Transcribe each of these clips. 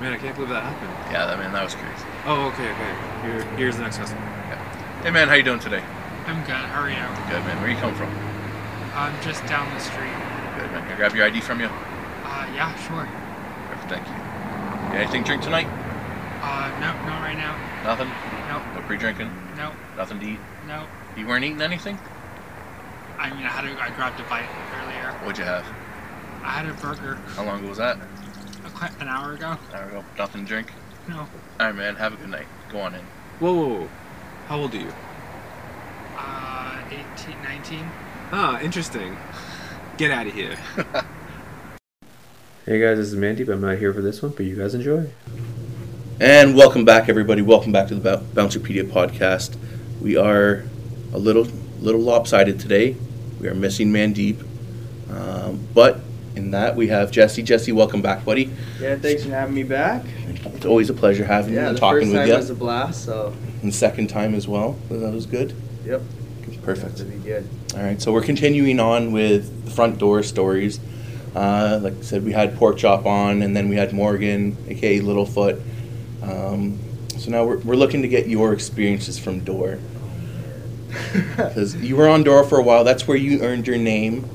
Man, I can't believe that happened. Yeah, that man, that was crazy. Oh, okay, okay. Here, here's the next customer. Yeah. Hey man, how you doing today? I'm good. How are you? Good man. Where you come from? I'm just down the street. Good man. Can I grab your ID from you? Uh, yeah, sure. Perfect, thank you. You anything to drink tonight? Uh, no, not right now. Nothing? No, No pre-drinking? no, Nothing to eat? no. You weren't eating anything? I mean, I had a, I grabbed a bite earlier. What'd you have? I had a burger How long ago was that? A, qu- an hour ago. There we go. Nothing to drink? No. Alright man, have a good night. Go on in. Whoa, whoa, whoa. How old are you? Uh, 18, 19. Ah, interesting. Get out of here. Hey guys, this is Mandeep. I'm not here for this one, but you guys enjoy. And welcome back, everybody. Welcome back to the Bou- Bouncerpedia podcast. We are a little little lopsided today. We are missing Mandeep, um, but in that we have Jesse. Jesse, welcome back, buddy. Yeah, thanks for having me back. It's always a pleasure having you Yeah, and the talking first with time you. was a blast, so and the second time as well. That was good. yep, Perfect. good. All right, so we're continuing on with the front door stories. Uh, like I said, we had Pork Chop on, and then we had Morgan, aka Littlefoot. Um, so now we're, we're looking to get your experiences from Door. Because you were on Door for a while. That's where you earned your name.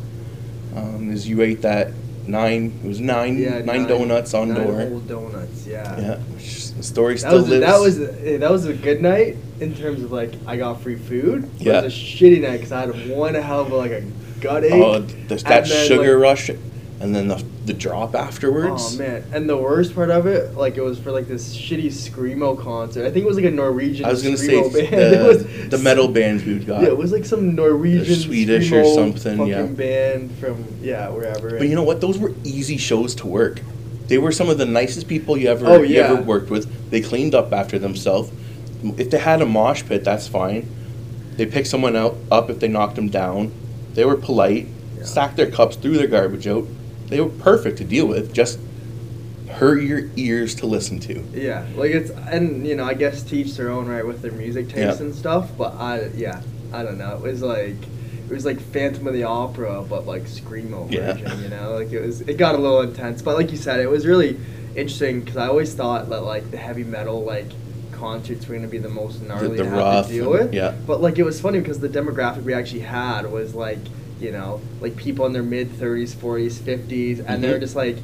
Um, is you ate that nine, it was nine, yeah, nine donuts on nine Door. whole donuts, yeah. Yeah, which the story That still was a, lives. that was a, that was a good night in terms of like I got free food. but Yeah. It was a shitty night because I had one hell of a, like a gut ache. oh, there's that then, sugar like- rush, and then the, the drop afterwards. Oh man! And the worst part of it, like it was for like this shitty screamo concert. I think it was like a Norwegian. I was gonna say screamo band. the, was the metal bands we got. Yeah, it was like some Norwegian, Swedish or something, fucking yeah. band from yeah wherever. But you know what? Those were easy shows to work. They were some of the nicest people you ever Oh, you ever worked with. They cleaned up after themselves. If they had a mosh pit, that's fine. They picked someone out up if they knocked them down. They were polite. Yeah. Stacked their cups, threw their garbage out. They were perfect to deal with. Just hurt your ears to listen to. Yeah, like it's and you know I guess teach their own right with their music taste Yeah. and stuff. But I yeah I don't know. It was like it was like Phantom of the Opera, but like screamo Yeah. You know, like it was it got a little intense. But like you said, it was really interesting because I always thought that like the heavy metal like concerts were gonna be the most gnarly the to rough have to deal with. yeah. But like it was funny because the demographic we actually had was like you know like people in their mid thirties, forties, fifties, and they're Mhm. just like.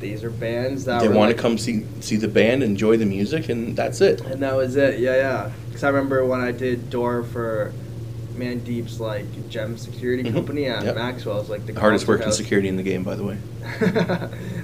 These are bands that They want like, to come see see the band, enjoy the music, and that's it. and that was it. Yeah, yeah. Because I remember when I did door for Mandeep's like gem security Mhm. company at Yep. Maxwell's, like the Hardest working house. security in the game, by the way.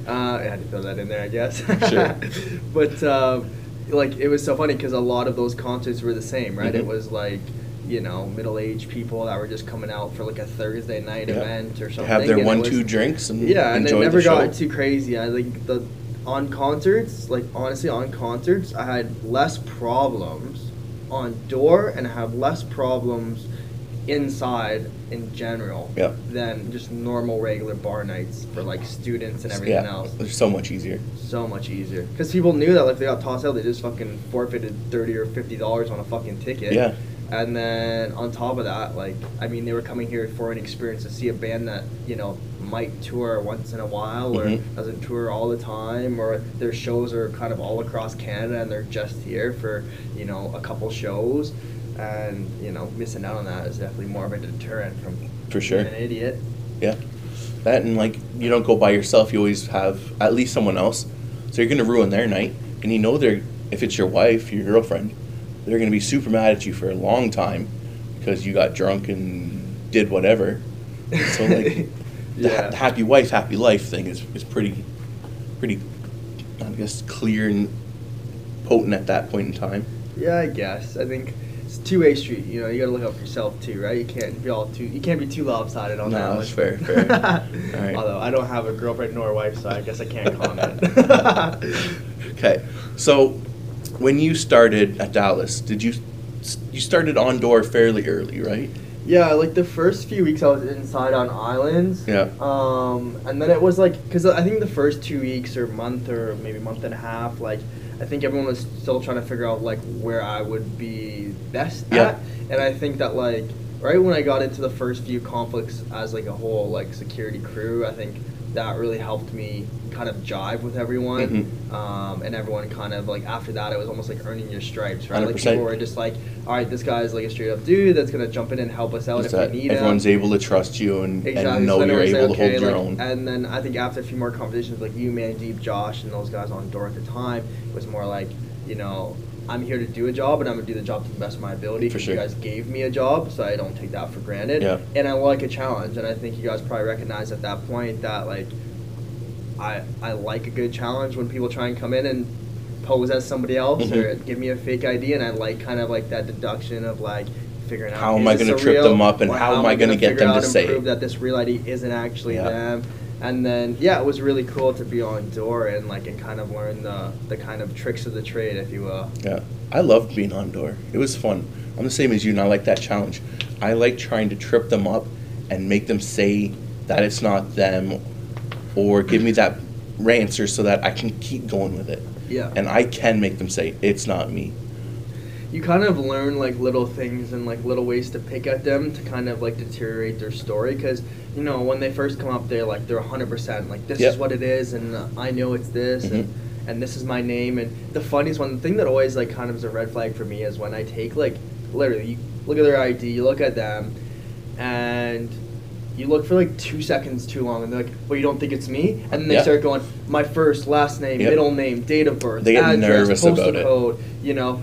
uh, I had to throw that in there, I guess. Sure. but um, like it was so funny because a lot of those concerts were the same, right? It Mhm. was like you know middle-aged people that were just coming out for like a Thursday night event or something. have their one was- two drinks and yeah, and they never the got too crazy. I think the on concerts, like honestly, on concerts, I had less problems on door and I have less problems inside in general Yeah. than just normal regular bar nights for like students and everything yeah, else. they're so much easier. So much easier because people knew that like if they got tossed out, they just fucking forfeited thirty or fifty dollars on a fucking ticket. Yeah. And then on top of that, like I mean, they were coming here for an experience to see a band that you know might tour once in a while or Mhm. doesn't tour all the time, or their shows are kind of all across Canada and they're just here for you know a couple shows, and you know missing out on that is definitely more of a deterrent from For sure. being an idiot. Yeah. That and like you don't go by yourself, you always have at least someone else. So you're gonna ruin their night. And you know they're if it's your wife, your girlfriend, they're gonna be super mad at you for a long time because you got drunk and did whatever. So like the ha- yeah. happy wife, happy life thing is, is pretty pretty I guess clear and potent at that point in time. Yeah, I guess. I think it's two way street. You know, you gotta look out for yourself too, right? You can't be all too. You can't be too lopsided on No, that. that's fair, fair. All right. Although I don't have a girlfriend nor a wife, so I guess I can't comment. Okay, so when you started at Dallas, did you you started on door fairly early, right? yeah, like the first few weeks I was inside on islands. Yeah. Um, and then it was like, because I think the first two weeks or month or maybe month and a half, like I think everyone was still trying to figure out like where I would be best Yeah. at, and I think that like right when I got into the first few conflicts as like a whole like security crew, I think that really helped me kind of jive with everyone. Mhm. Um, and everyone kind of like after that, it was almost like earning your stripes, right? Like 100%. people were just like, all right, this guy's like a straight up dude that's gonna jump in and help us out if that we need it. everyone's him. able to trust you and, Exactly. and know so you're able like, to hold your like, own. And then I think after a few more conversations, like you, Mandeep, Josh, and those guys on door at the time, it was more like, you know, I'm here to do a job, and I'm gonna do the job to the best of my ability. For sure. You guys gave me a job, so I don't take that for granted. Yeah. And I like a challenge, and I think you guys probably recognize at that point that like, I I like a good challenge when people try and come in and pose as somebody else or Mhm. give me a fake ID, and I like kind of like that deduction of like figuring out How am I gonna a trip them up and or how am I gonna get them to say that this real ID isn't actually Yeah. them. And then yeah, it was really cool to be on door and like and kind of learn the the kind of tricks of the trade, if you will. Yeah, I loved being on door. It was fun. I'm the same as you, and I like that challenge. I like trying to trip them up and make them say that it's not them, or give me that answer so that I can keep going with it. Yeah. And I can make them say it's not me. You kind of learn like little things and like little ways to pick at them to kind of like deteriorate their story because you know when they first come up they're like they're 100% like this Yep. is what it is and uh, i know it's this and, Mhm. and this is my name and the funniest one the thing that always like kind of is a red flag for me is when i take like literally you look at their id you look at them and you look for like two seconds too long and they're like well you don't think it's me and then they Yeah. start going my first last name Yep. middle name date of birth They get address nervous postal about it. code you know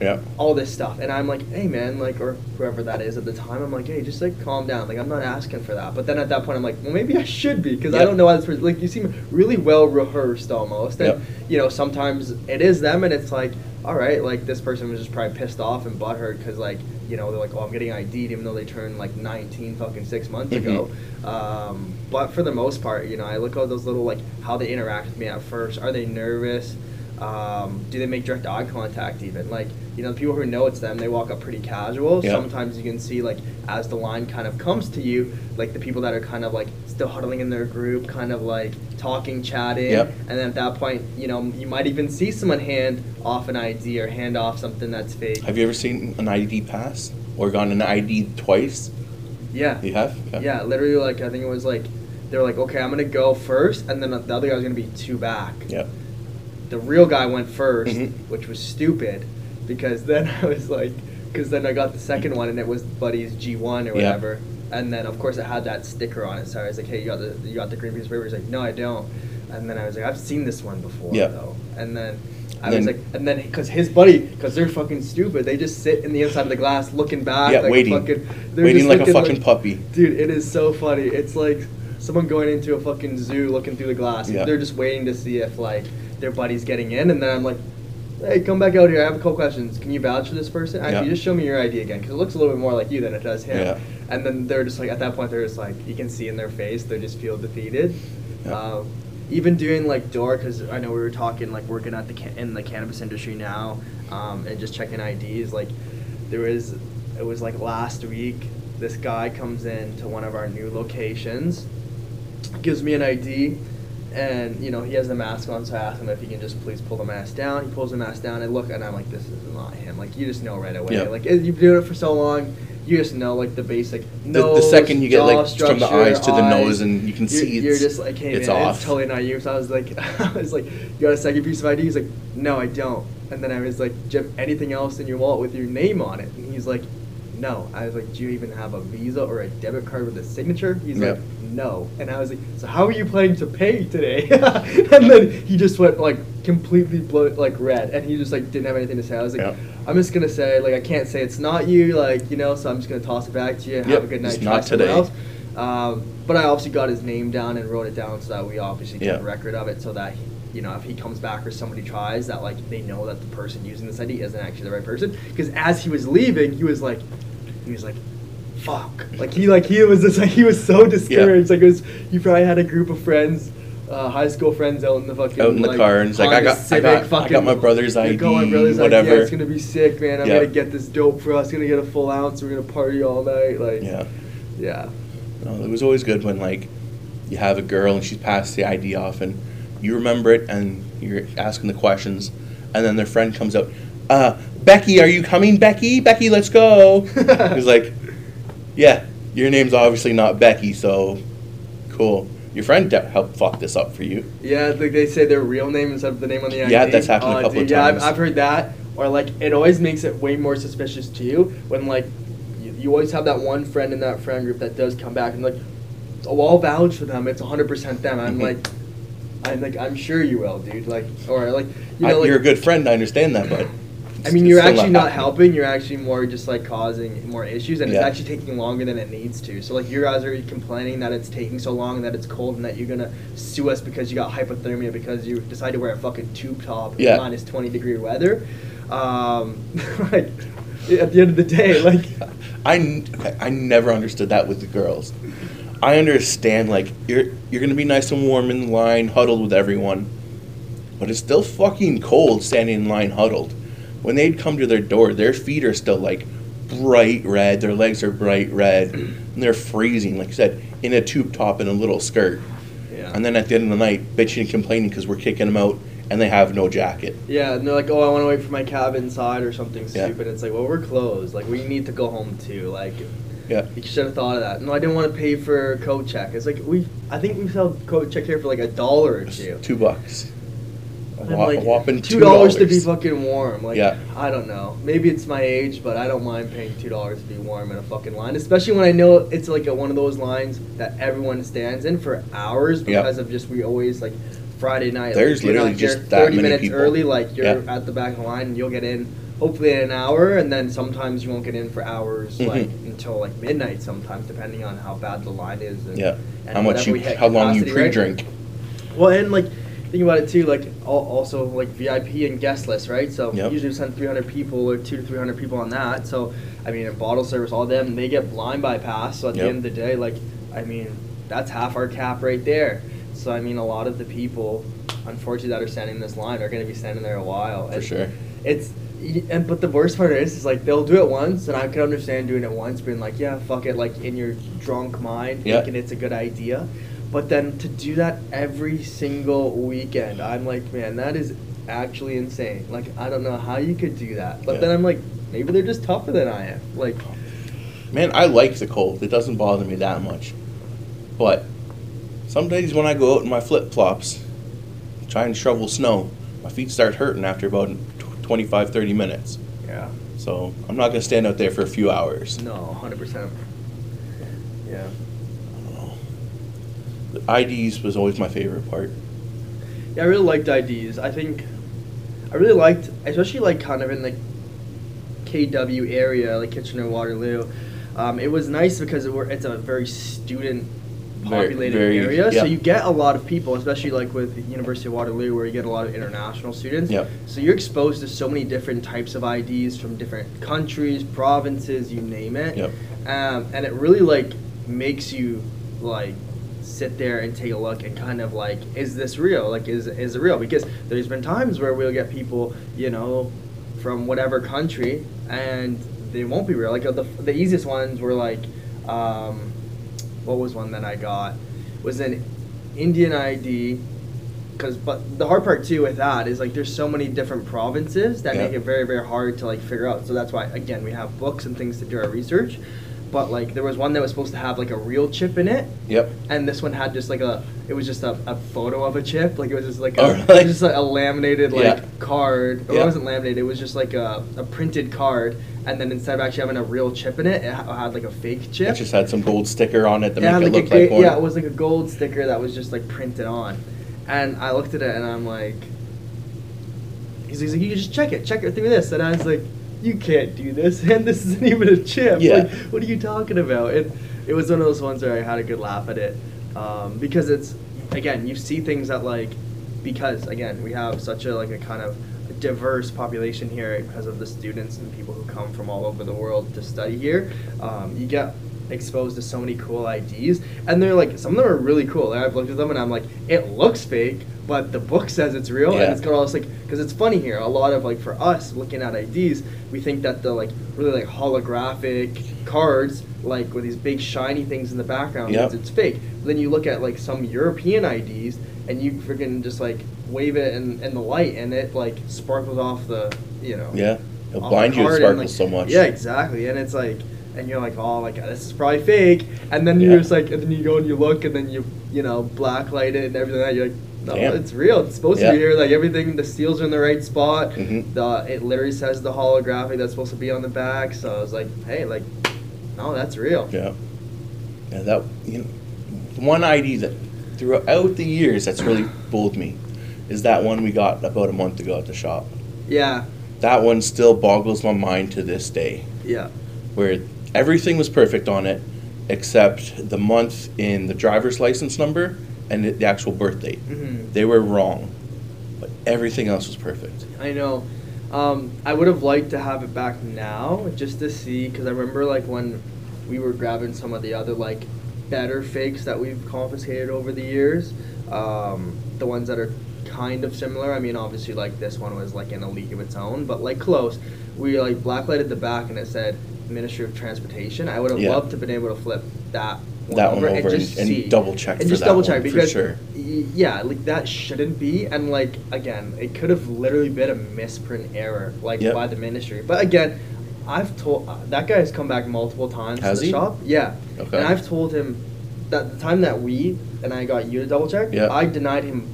Yeah. all this stuff. And i'm like hey man like or whoever that is at the time i'm like hey just like calm down. Like i'm not asking for that. But then at that point i'm like well maybe i should be because i don't know how this person like you seem really well rehearsed almost. And Yep. you know sometimes it is them and it's like all right like this person was just probably pissed off and butthurt because like you know they're like oh i'm getting id'd even though they turned like 19 fucking six months Mhm. ago um, but for the most part you know i look at those little like how they interact with me at first. Are they nervous um, do they make direct eye contact even like you know the people who know it's them they walk up pretty casual Yeah. sometimes you can see like as the line kind of comes to you like the people that are kind of like still huddling in their group kind of like talking chatting Yep. and then at that point you know you might even see someone hand off an id or hand off something that's fake Have you ever seen an ID pass or gotten an ID twice? yeah You have? yeah literally like i think it was like they were like okay i'm gonna go first and then the other guy's gonna be two back Yep. The real guy went 1st Mhm. which was stupid because then I was like, because then I got the second one and it was Buddy's G1 or Yeah. whatever, and then of course it had that sticker on it. So I was like, hey, you got the you got the green piece of paper? He's like, no, I don't. And then I was like, I've seen this one before Yeah. though. And then I was like, and then because his buddy, because they're fucking stupid, they just sit in the inside of the glass looking back, Yeah, like waiting. fucking, they're Waiting like a fucking puppy. Dude, it is so funny. It's like someone going into a fucking zoo looking through the glass. Yeah. They're just waiting to see if like their buddies getting in, and then I'm like, "Hey, come back out here. I have a couple questions. Can you vouch for this person? Actually, Yeah. just show me your ID again, because it looks a little bit more like you than it does him." Yeah. And then they're just like, at that point, they're just like, you can see in their face, they just feel defeated. Yeah. Um, even doing like door, because I know we were talking like working at the in the cannabis industry now, um, and just checking IDs. Like there was, it was like last week. This guy comes in to one of our new locations, gives me an ID, and you know he has the mask on. So I ask him if he can just please pull the mask down. He pulls the mask down. I look and I'm like, this is not him. Like you just know right away. Yeah. Like you've been doing it for so long. You just know like the basic The, nose, the second you get like from the eyes to the eyes, nose and you can you're, see it's, you're just like, hey it's man, off. it's totally not you. So I was like, I was like, you got a second piece of ID? He's like, no, I don't. And then I was like, do you have anything else in your wallet with your name on it? And he's like, no. I was like, do you even have a Visa or a debit card with a signature? He's Yep. like, no. And I was like, so how are you planning to pay today? and then he just went like completely blow, like red, and he just like didn't have anything to say. I was like, Yep. I'm just gonna say like I can't say it's not you, like you know, so I'm just gonna toss it back to you. Have Yep, a good night. it's not today. Um, but I obviously got his name down and wrote it down so that we obviously Yeah. a record of it so that he, you know if he comes back or somebody tries that like they know that the person using this ID isn't actually the right person. Because as he was leaving, he was like, he was like, "Fuck!" Like he like he was just like he was so discouraged. Like it was you probably had a group of friends. Uh, high school friends out in the fucking Out in the like, car, and it's like, I got- I got- I got my brother's I got my ID, brother's ID, whatever. yeah, it's gonna be sick, man. I'm Yeah. gonna get this dope for us. Gonna get a full ounce. We're gonna party all night. Like yeah. yeah. No, it was always good when like you have a girl and she's passed the ID off and you remember it and you're asking the questions and then their friend comes out, uh, Becky, are you coming, Becky? Becky, let's go. He's like, Yeah, your name's obviously not Becky, so cool. your friend de- helped fuck this up for you. Yeah, like they say their real name instead of the name on the ID. Yeah, that's happened a Oh, couple of times. yeah, I've. I've heard that. Or like, it always makes it way more suspicious to you when like, you, you always have that one friend in that friend group that does come back and like, oh, I'll vouch for them. It's 100% them. I'm Mhm. like, I'm like, I'm sure you will, dude. Like, or like, you I, know, like, you're a good friend. I understand that, but I mean, you're actually not helping. You're actually more just like causing more issues, and it's actually taking longer than it needs to. So like, you guys are complaining that it's taking so long and that it's cold, and that you're gonna sue us because you got hypothermia because you decided to wear a fucking tube top in minus twenty degree weather. Um, like, at the end of the day, like, I, n- okay, I never understood that with the girls. I understand like you're you're gonna be nice and warm in line, huddled with everyone, but it's still fucking cold standing in line huddled. When they'd come to their door, their feet are still like bright red, their legs are bright red, and they're freezing, like I said, in a tube top and a little skirt. yeah. And then at the end of the night, bitching and complaining because we're kicking them out and they have no jacket. Yeah, and they're like, "Oh, I want to wait for my cab inside or something Yeah. stupid." It's like, well, we're closed. Like, we need to go home too. Like, Yeah. you should have thought of that. No, I didn't want to pay for coat check. It's like we, I think we sell coat check here for like a dollar or two. Two bucks. I'm wha- like, whopping two dollars to be fucking warm. Like, Yeah. I don't know. Maybe it's my age, but I don't mind paying two dollars to be warm in a fucking line, especially when I know it's like a, one of those lines that everyone stands in for hours Yeah. because of just we always like Friday night. There's like, you're literally not here just that thirty many minutes people. early. Like you're at the back of the line and you'll get in hopefully in an hour, and then sometimes you won't get in for hours Mhm. like until like midnight. Sometimes depending on how bad the line is. And, Yeah. and How much you we hit how long you capacity, right? pre-drink. Well, and like think about it too, like al- also like VIP and guest list, right? So Yep. usually we send 300 people or two to 300 people on that. So I mean, a bottle service, all them, they get blind bypass. So at Yep. the end of the day, like I mean, that's half our cap right there. So I mean, a lot of the people, unfortunately, that are standing in this line are going to be standing there a while. For And sure. It's and but the worst part is, is like they'll do it once, and I can understand doing it once, being like, yeah, fuck it, like in your drunk mind, Yeah. thinking it's a good idea. But then to do that every single weekend, I'm like, man, that is actually insane. Like, I don't know how you could do that. But Yeah. then I'm like, maybe they're just tougher than I am. Like, Man, I like the cold. It doesn't bother me that much. But some days when I go out in my flip flops, try and shovel snow, my feet start hurting after about tw- 25, 30 minutes. yeah, So I'm not going to stand out there for a few hours. no, 100%. Yeah. I don't know. The IDs was always my favorite part. Yeah, I really liked IDs. I think I really liked, especially like kind of in the KW area, like Kitchener Waterloo. Um, it was nice because it were, it's a very student Very- populated very- area, yeah. so you get a lot of people, especially like with University of Waterloo, where you get a lot of international students. Yep. So you're exposed to so many different types of IDs from different countries, provinces, you name it. Yep. Um, and it really like makes you like sit there and take a look and kind of like, is this real? Like, is is it real? Because there's been times where we'll get people, you know, from whatever country, and they won't be real. Like the the easiest ones were like, um, what was one that I got? Was an Indian ID. Cause, but the hard part too with that is like there's so many different provinces that Yeah. make it very very hard to like figure out. So that's why again we have books and things to do our research. But like there was one that was supposed to have like a real chip in it, Yep. and this one had just like a it was just a, a photo of a chip like it was just like a, Oh, really? just like a laminated like Yeah. card or Yeah. it wasn't laminated it was just like a, a printed card and then instead of actually having a real chip in it it had like a fake chip It just had some gold sticker on it to it had make it like look a, like one. yeah it was like a gold sticker that was just like printed on and I looked at it and I'm like he's, he's like you can just check it check it through this and I was like you can't do this and this isn't even a chip Yeah. like what are you talking about it it was one of those ones where I had a good laugh at it um, because it's again you see things that like because again we have such a like a kind of diverse population here because of the students and people who come from all over the world to study here um, you get exposed to so many cool IDs and they're like some of them are really cool and I've looked at them and I'm like it looks fake but the book says it's real Yeah. and it's got all this like because it's funny here a lot of like for us looking at IDs we think that the like really like holographic cards like with these big shiny things in the background Yep. it's fake but then you look at like some European IDs and you freaking just like wave it in, in the light and it like sparkles off the you know Yeah. It'll blind you. It sparkles like- so much. yeah exactly and it's like and you're like, oh my god, this is probably fake. And then Yeah. you're just like, and then you go and you look, and then you you know blacklight it and everything. Like that. You're like, no, Damn. it's real. It's supposed Yeah. to be here. Like everything, the seals are in the right spot. Mhm. The it literally says the holographic that's supposed to be on the back. So I was like, hey, like, no, that's real. Yeah. Yeah, that you know, one ID that throughout the years that's really fooled me is that one we got about a month ago at the shop. Yeah, That one still boggles my mind to this day, yeah, where everything was perfect on it except the month in the driver's license number and the- actual birth date. hmm They were wrong, but everything else was perfect. I know. Um, I would have liked to have it back now just to see because I remember like when we were grabbing some of the other like better fakes that we've confiscated over the years. Um, the ones that are kind of similar. I mean, obviously like this one was like in a league of its own, but like close. We like blacklighted the back and it said Ministry of Transportation. I would have Yeah. loved to have been able to flip that That one over, and and- just and see double check and for just that double check because sure. yeah, like that shouldn't be, and like again, it could have literally been a misprint error, like Yep. by the ministry. But again, I've told uh, that guy has come back multiple times Has to the he? shop. Yeah, Okay. and I've told him that the time that we and I got you to double check, Yeah. I denied him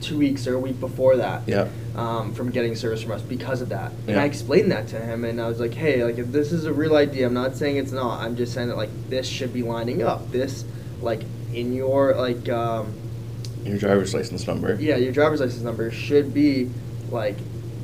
two weeks or a week before that Yeah. um, from getting service from us because of that. And Yeah. I explained that to him, and I was like, "Hey, like if this is a real idea, I'm not saying it's not. I'm just saying that like this should be lining up. This, like in your like, um, Your driver's license number. yeah, your driver's license number should be like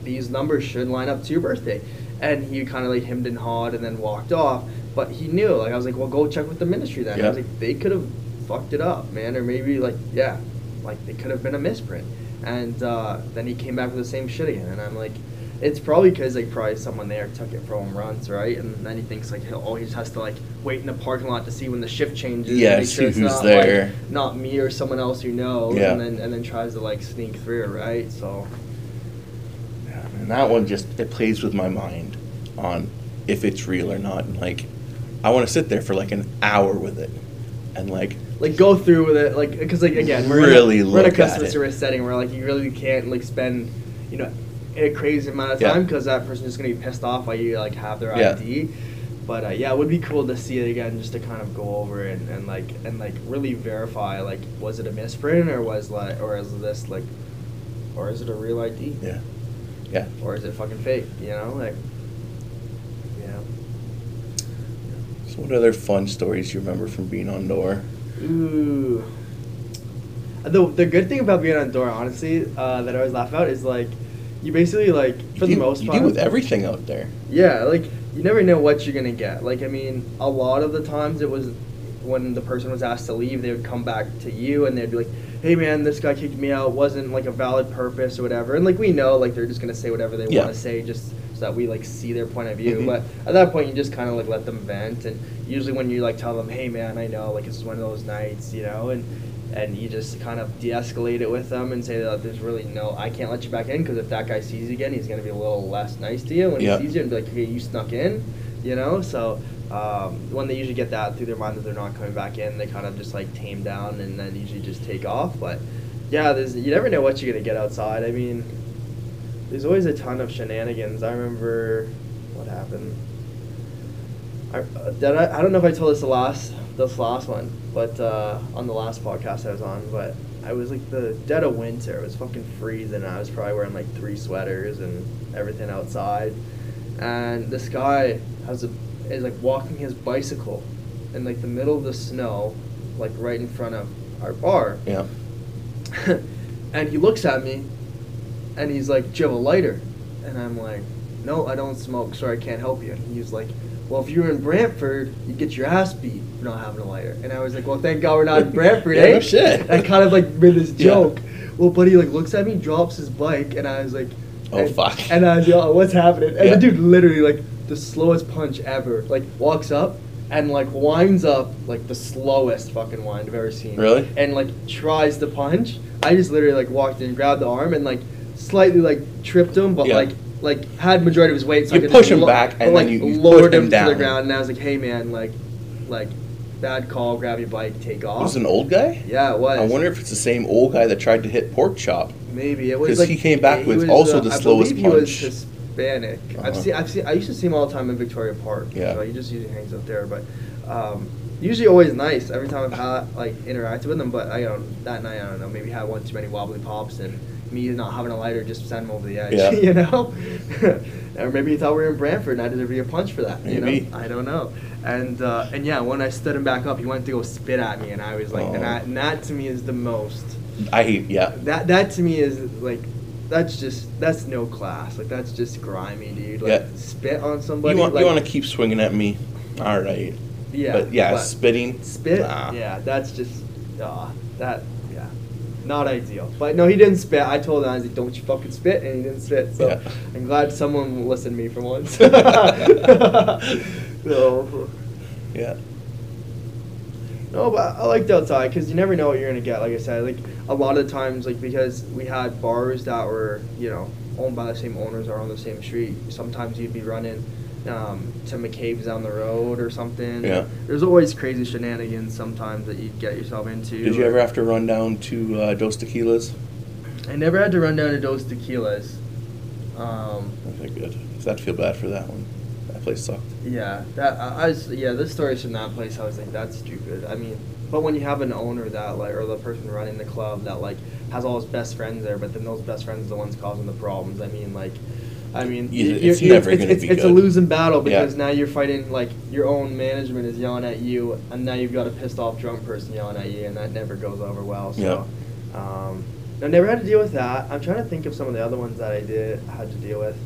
these numbers should line up to your birthday." And he kind of like hemmed and hawed and then walked off. But he knew, like I was like, "Well, go check with the ministry then." I was like, "They could have fucked it up, man, or maybe like yeah, like it could have been a misprint." And uh, then he came back with the same shit again, and I'm like, it's probably because like probably someone there took it from him once, right? And then he thinks like he'll, oh he just has to like wait in the parking lot to see when the shift changes. Yeah, make see it's who's not, there. Like, not me or someone else you know. Yeah. and then and then tries to like sneak through, right? So Yeah, and that one just it plays with my mind on if it's real or not. And like, I want to sit there for like an hour with it, and like, like go through with it, like because like again we're Really in a, we're in a customer service setting where like you really can't like spend you know a crazy amount of time because that person's just gonna be pissed off while you like have their Yeah. ID. But uh, yeah, it would be cool to see it again, just to kind of go over it and, and like and like really verify like was it a misprint or was like or is this like or is it a real ID yeah, yeah. or is it fucking fake? You know, like yeah. So what other fun stories you remember from being on door? Ooh. The, the good thing about being on door, honestly, uh, that I always laugh about is like, you basically like for you the deal- most you part. deal with everything out there. Yeah, like you never know what you're gonna get. Like I mean, a lot of the times it was when the person was asked to leave, they would come back to you and they'd be like, "Hey man, this guy kicked me out. wasn't like a valid purpose or whatever." And like we know, like they're just gonna say whatever they Yeah. want to say, just so that we like see their point of view. Mhm. But at that point, you just kind of like let them vent. And usually when you like tell them, "Hey man, I know like it's one of those nights," you know, and and you just kind of de-escalate it with them and say that there's really no, I can't let you back in because if that guy sees you again, he's gonna be a little less nice to you when Yeah. he sees you and be like, "Hey, you snuck in," you know. So um, when they usually get that through their mind that they're not coming back in, they kind of just like tame down and then usually just take off. But yeah, there's you never know what you're gonna get outside. I mean, there's always a ton of shenanigans. I remember what happened. I, uh, did I, I don't know if I told this the last this last one, but uh, on the last podcast I was on, but I was like the dead of winter. It was fucking freezing. I was probably wearing like three sweaters and everything outside, and this guy has a is like walking his bicycle in like the middle of the snow, like right in front of our bar, Yeah. and he looks at me, and he's like, "Do you have a lighter?" And I'm like, "No, I don't smoke. Sorry, I can't help you." And he's like, "Well, if you were in Brantford, you'd get your ass beat for not having a lighter." And I was like, "Well, thank God we're not in Brantford, Yeah, eh?" no shit. I kind of like made this Yeah. joke. Well, buddy like looks at me, drops his bike, and I was like, Oh, and- fuck. And I was like, "Oh, what's happening?" And Yeah. the dude literally like the slowest punch ever, like walks up. And like winds up like the slowest fucking wind I've ever seen. Really? And like tries to punch. I just literally like walked in, grabbed the arm, and like slightly like tripped him, but Yeah. like like had majority of his weight. So You I could push just him back, but, and like then you- you lowered him him, to the ground. And I was like, "Hey man, like, like, bad call. Grab your bike, take off." Was it an old guy? yeah, it was. I wonder if it's the same old guy that tried to hit pork chop. Maybe it was 'Cause like he came back he with was, also uh, the I slowest believe He was Hispanic. I've Uh-huh. seen, I've seen, I used to see him all the time in Victoria Park. Yeah. So he just usually hangs out there, but um, usually always nice every time I've had like interacted with him. But I don't that night I don't know maybe had one too many wobbly pops and me not having a lighter just sent him over the edge. Yeah. you know, or maybe he thought we were in Brantford and I deserve to get a punch for that. You Maybe. know, I don't know. And uh, and yeah, when I stood him back up, he went to go spit at me, and I was like, and, Oh. that, and that to me is the most. I hate. Yeah. That that to me is like that's just that's no class. Like that's just grimy, dude. Like Yeah. spit on somebody. You want like, you want to keep swinging at me? All right. Yeah. But yeah, spitting. spit. Nah. Yeah, that's just uh, that. Not ideal. But no, he didn't spit. I told him I was like, "Don't you fucking spit," and he didn't spit. So Yeah. I'm glad someone listened to me for once. so, Yeah. No, but I liked outside because you never know what you're gonna get. Like I said, like a lot of times, like because we had bars that were, you know, owned by the same owners or on the same street. Sometimes you'd be running um, to McCabe's down the road or something. Yeah. There's always crazy shenanigans sometimes that you'd get yourself into. Did you ever have to run down to uh, Dos Tequilas? I never had to run down to Dos Tequilas. Um, Okay, good. 'Cause I'd feel bad for that one. That place sucked. Yeah, that I, I was, yeah, the stories from that place. I was like, that's stupid. I mean, but when you have an owner that like, or the person running the club that like has all his best friends there, but then those best friends are the ones causing the problems. I mean, like, I mean, Yeah, you- it's you- never gonna it's, be it's a losing battle Yeah. because now you're fighting like your own management is yelling at you, and now you've got a pissed off drunk person yelling at you, and that never goes over well. So, um, I never had to deal with that. I'm trying to think of some of the other ones that I did had to deal with.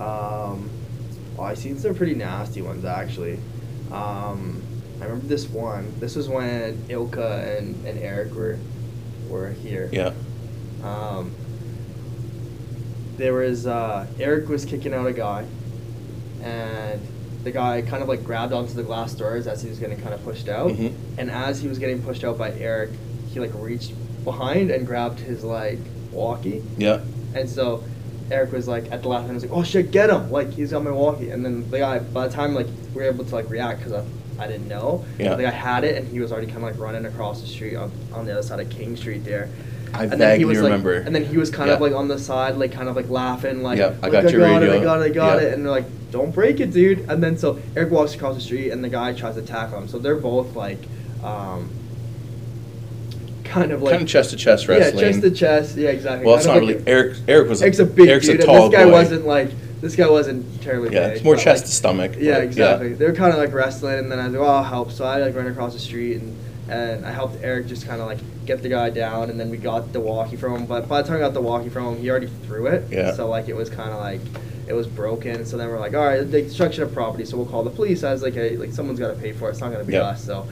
Um, oh, I seen some pretty nasty ones actually. Um, I remember this one. This was when Ilka and, and Eric were were here. Yeah. Um, there was uh, Eric was kicking out a guy, and the guy kind of like grabbed onto the glass doors as he was getting kind of pushed out. Mhm. And as he was getting pushed out by Eric, he like reached behind and grabbed his like walkie. Yeah. And so Eric was like at the last minute, was like, "Oh shit, get him!" Like he's got my walkie. And then the guy, by the time like we were able to like react because I, I didn't know, Yeah. the guy had it and he was already kind of like running across the street on, on the other side of King Street there. I and then he vaguely was like, remember. and then he was kind of like on the side, like kind of like laughing, like, Yeah, I like, got your got it. I got it, I got Yeah. it, and they're like, "Don't break it, dude." And then so Eric walks across the street, and the guy tries to tackle him. So they're both like, um, kind of like kind of chest to chest wrestling. Yeah, chest to chest. Yeah, exactly. Well, it's not of really. like- Eric. Eric was. Eric's a big Eric's dude, a tall and this guy boy. wasn't like this guy wasn't terribly Yeah, big. it's more chest like- to stomach. Yeah, exactly. They were kind of like wrestling, and then I was like, "Oh, I'll help." So I like ran across the street, and and I helped Eric just kind of like get the guy down, and then we got the walkie from him. But by the time we got the walkie from him, he already threw it. Yeah. So like it was kind of like it was broken. So then we're like, "All right, the destruction of property." So we'll call the police. I was like, "Hey, like someone's got to pay for it. It's not gonna be Yeah. us." So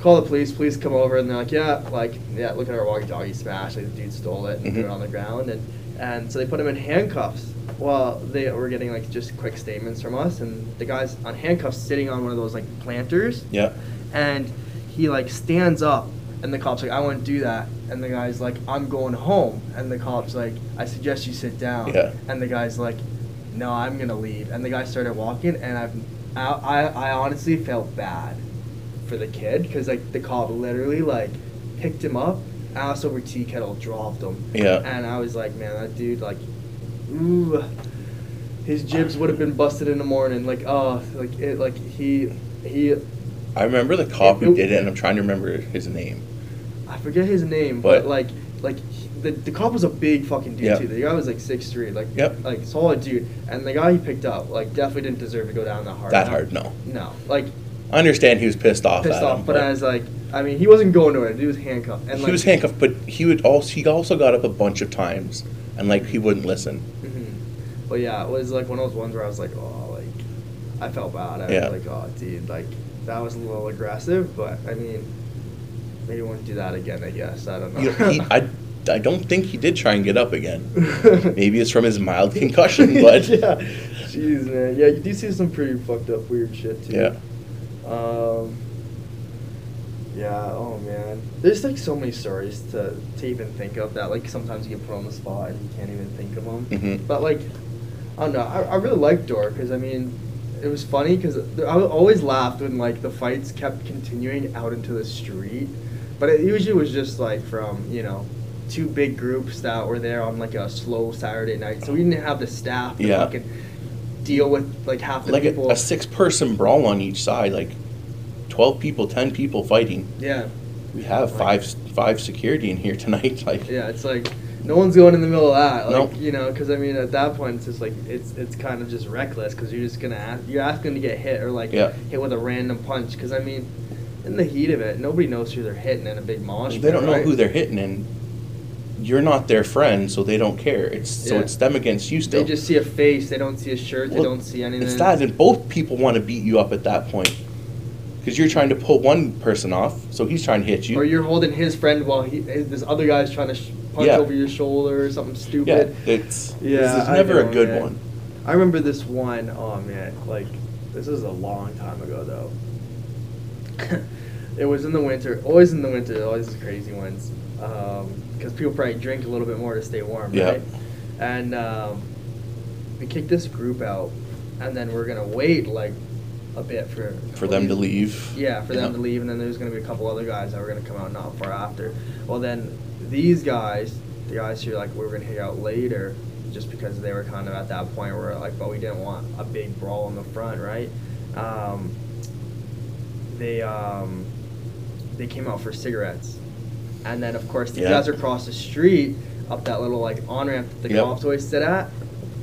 call the police. Police come over, and they're like, "Yeah, like yeah, look at our walkie-talkie smashed. Like the dude stole it and threw Mhm. it on the ground." And and so they put him in handcuffs. Well, they were getting like just quick statements from us, and the guy's on handcuffs, sitting on one of those like planters, Yeah. and he like stands up, and the cop's like, "I wouldn't do that," and the guy's like, "I'm going home," and the cop's like, "I suggest you sit down," Yeah. and the guy's like, "No, I'm gonna leave," and the guy started walking, and I've, I, I, I honestly felt bad for the kid because like the cop literally like picked him up, ass over tea kettle, dropped him. Yeah. And I was like, man, that dude like, ooh, his jibs would have been busted in the morning. Like, oh, like it, like he, he, I remember the cop who did it, and I'm trying to remember his name. I forget his name, but, But- like, like he, the the cop was a big fucking dude Yeah. too. The guy was like six three, like, Yep. like solid dude. And the guy he picked up, like, definitely didn't deserve to go down that hard. That hard, no. No, like I understand he was pissed off pissed off. him, but I was like, I mean, he wasn't going nowhere. He was handcuffed. And he like, was handcuffed, but he would also he also got up a bunch of times, and like he wouldn't listen. Mhm. But yeah, it was like one of those ones where I was like, oh, like, I felt bad. I Yeah. was like, oh, dude, like, that was a little aggressive, but I mean, maybe won't do that again, I guess. I don't know. You know, he, I I don't think he did try and get up again. Maybe it's from his mild concussion, but yeah. Jeez, man. Yeah, you do see some pretty fucked up weird shit, too. yeah. Um, yeah, oh man. There's like so many stories to, to even think of that like sometimes you get put on the spot and you can't even think of them. Mhm. But like, I don't know. I, I really like Door because I mean, it was funny because I always laughed when like the fights kept continuing out into the street, but it usually was just like from you know two big groups that were there on like a slow Saturday night, so we didn't have the staff to Yeah. fucking deal with like half the like people. a six-person brawl on each side, like twelve people, ten people fighting. yeah, We have five five security in here tonight. Like, yeah, it's like no one's going in the middle of that, like Nope. you know, because I mean at that point it's just like it's it's kind of just reckless because you're just gonna ask, you're asking to get hit or like Yeah. hit with a random punch because I mean. In the heat of it, nobody knows who they're hitting in a big mosh. they don't know right? who they're hitting, and you're not their friend, so they don't care. It's so it's them against you still. They just see a face. They don't see a shirt. they don't see anything. It's that, and both people want to beat you up at that point. Because you're trying to pull one person off, so he's trying to hit you. Or you're holding his friend while he, this other guy's trying to sh- punch Yeah. over your shoulder or something stupid. yeah, it's Yeah, It's I never know, a good man. one. I remember this one. Oh man, like this is a long time ago though. it was in the winter. Always in the winter. Always the crazy ones. Because people probably drink a little bit more to stay warm, Yeah. right? And um, we kicked this group out, and then we're gonna wait like a bit for For them to leave. Yeah, for them to leave, and then there's going to be a couple other guys that were going to come out not far after. Well, then these guys, the guys who like we were to hang out later, just because they were kind of at that point where like, but we didn't want a big brawl in the front, right? Um, they um, they came out for cigarettes, and then of course the Yeah. guys across the street up that little like on ramp that the Yep. cops always sit at,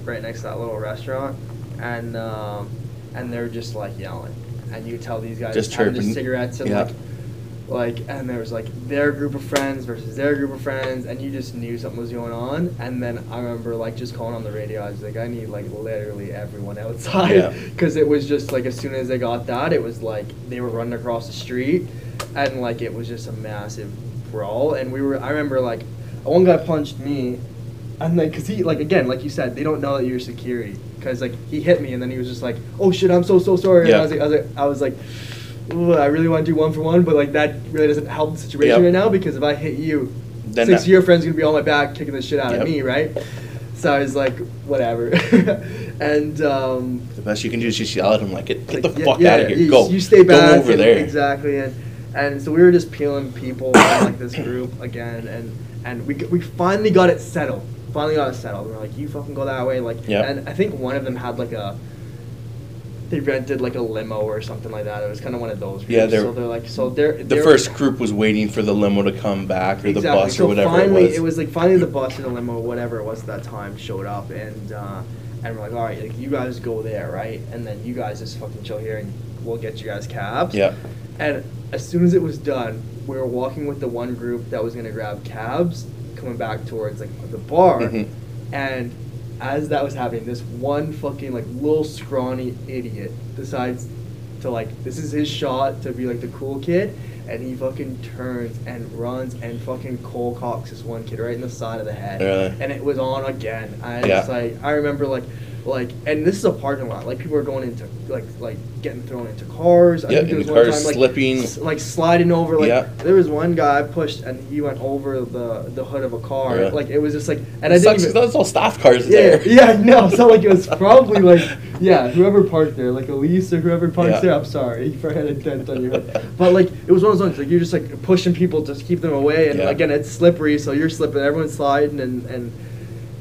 right next to that little restaurant, and um, and they're just like yelling, and you tell these guys Just having their cigarettes and Yeah. like like and there was like their group of friends versus their group of friends and you just knew something was going on. And then i remember like just calling on the radio. I was like i need like literally everyone outside. Because it was just like as soon as they got that it was like they were running across the street and like it was just a massive brawl. And we were i remember like one guy punched me and then because he like again like you said they don't know that you're security. Because like he hit me and then he was just like oh shit i'm so so sorry. And Yeah. I was like i was like, I was like "Ooh, I really want to do one for one, but like that really doesn't help the situation Yep. right now because if I hit you, Then six that- of your friends gonna be on my back kicking the shit out Yep. of me, right? So I was like, whatever, and um, The best you can do is just yell at him like, "Get, get like, the yeah, fuck yeah, out of here! You, Go, You stay back. Go over and- there." Exactly, and and so we were just peeling people from like this group again, and and we we finally got it settled. Finally got it settled. We're like, you fucking go that way, like. Yep. And I think one of them had like a. They rented like a limo or something like that. It was kind of one of those. Groups. Yeah, they're- so they're like, so they're The they're- first group was waiting for the limo to come back or the bus so or whatever finally, it was. like finally the bus or the limo, or whatever it was at that time, showed up, and uh, and we're like, all right, like you guys go there, right, and then you guys just fucking chill here, and we'll get you guys cabs. Yeah. And as soon as it was done, we were walking with the one group that was gonna grab cabs, coming back towards like the bar, Mhm. and as that was happening, this one fucking like little scrawny idiot decides to like this is his shot to be like the cool kid, and he fucking turns and runs and fucking cold cocks this one kid right in the side of the head, Really? and it was on again. I Yeah. just like I remember like like and this is a parking lot like people are going into like like getting thrown into cars. I Yeah, think there was one time, like, slipping. s- like sliding over like Yeah. there was one guy I pushed and he went over the the hood of a car Yeah. like it was just like and I It didn't sucks those all staff cars yeah, there. yeah, no. So like it was probably like yeah, whoever parked there, like Elise or whoever parks Yeah. there. I'm sorry, you probably had a dent on your head. But like it was one of those ones like you're just like pushing people to keep them away, and again it's slippery, so you're slipping, everyone's sliding, and and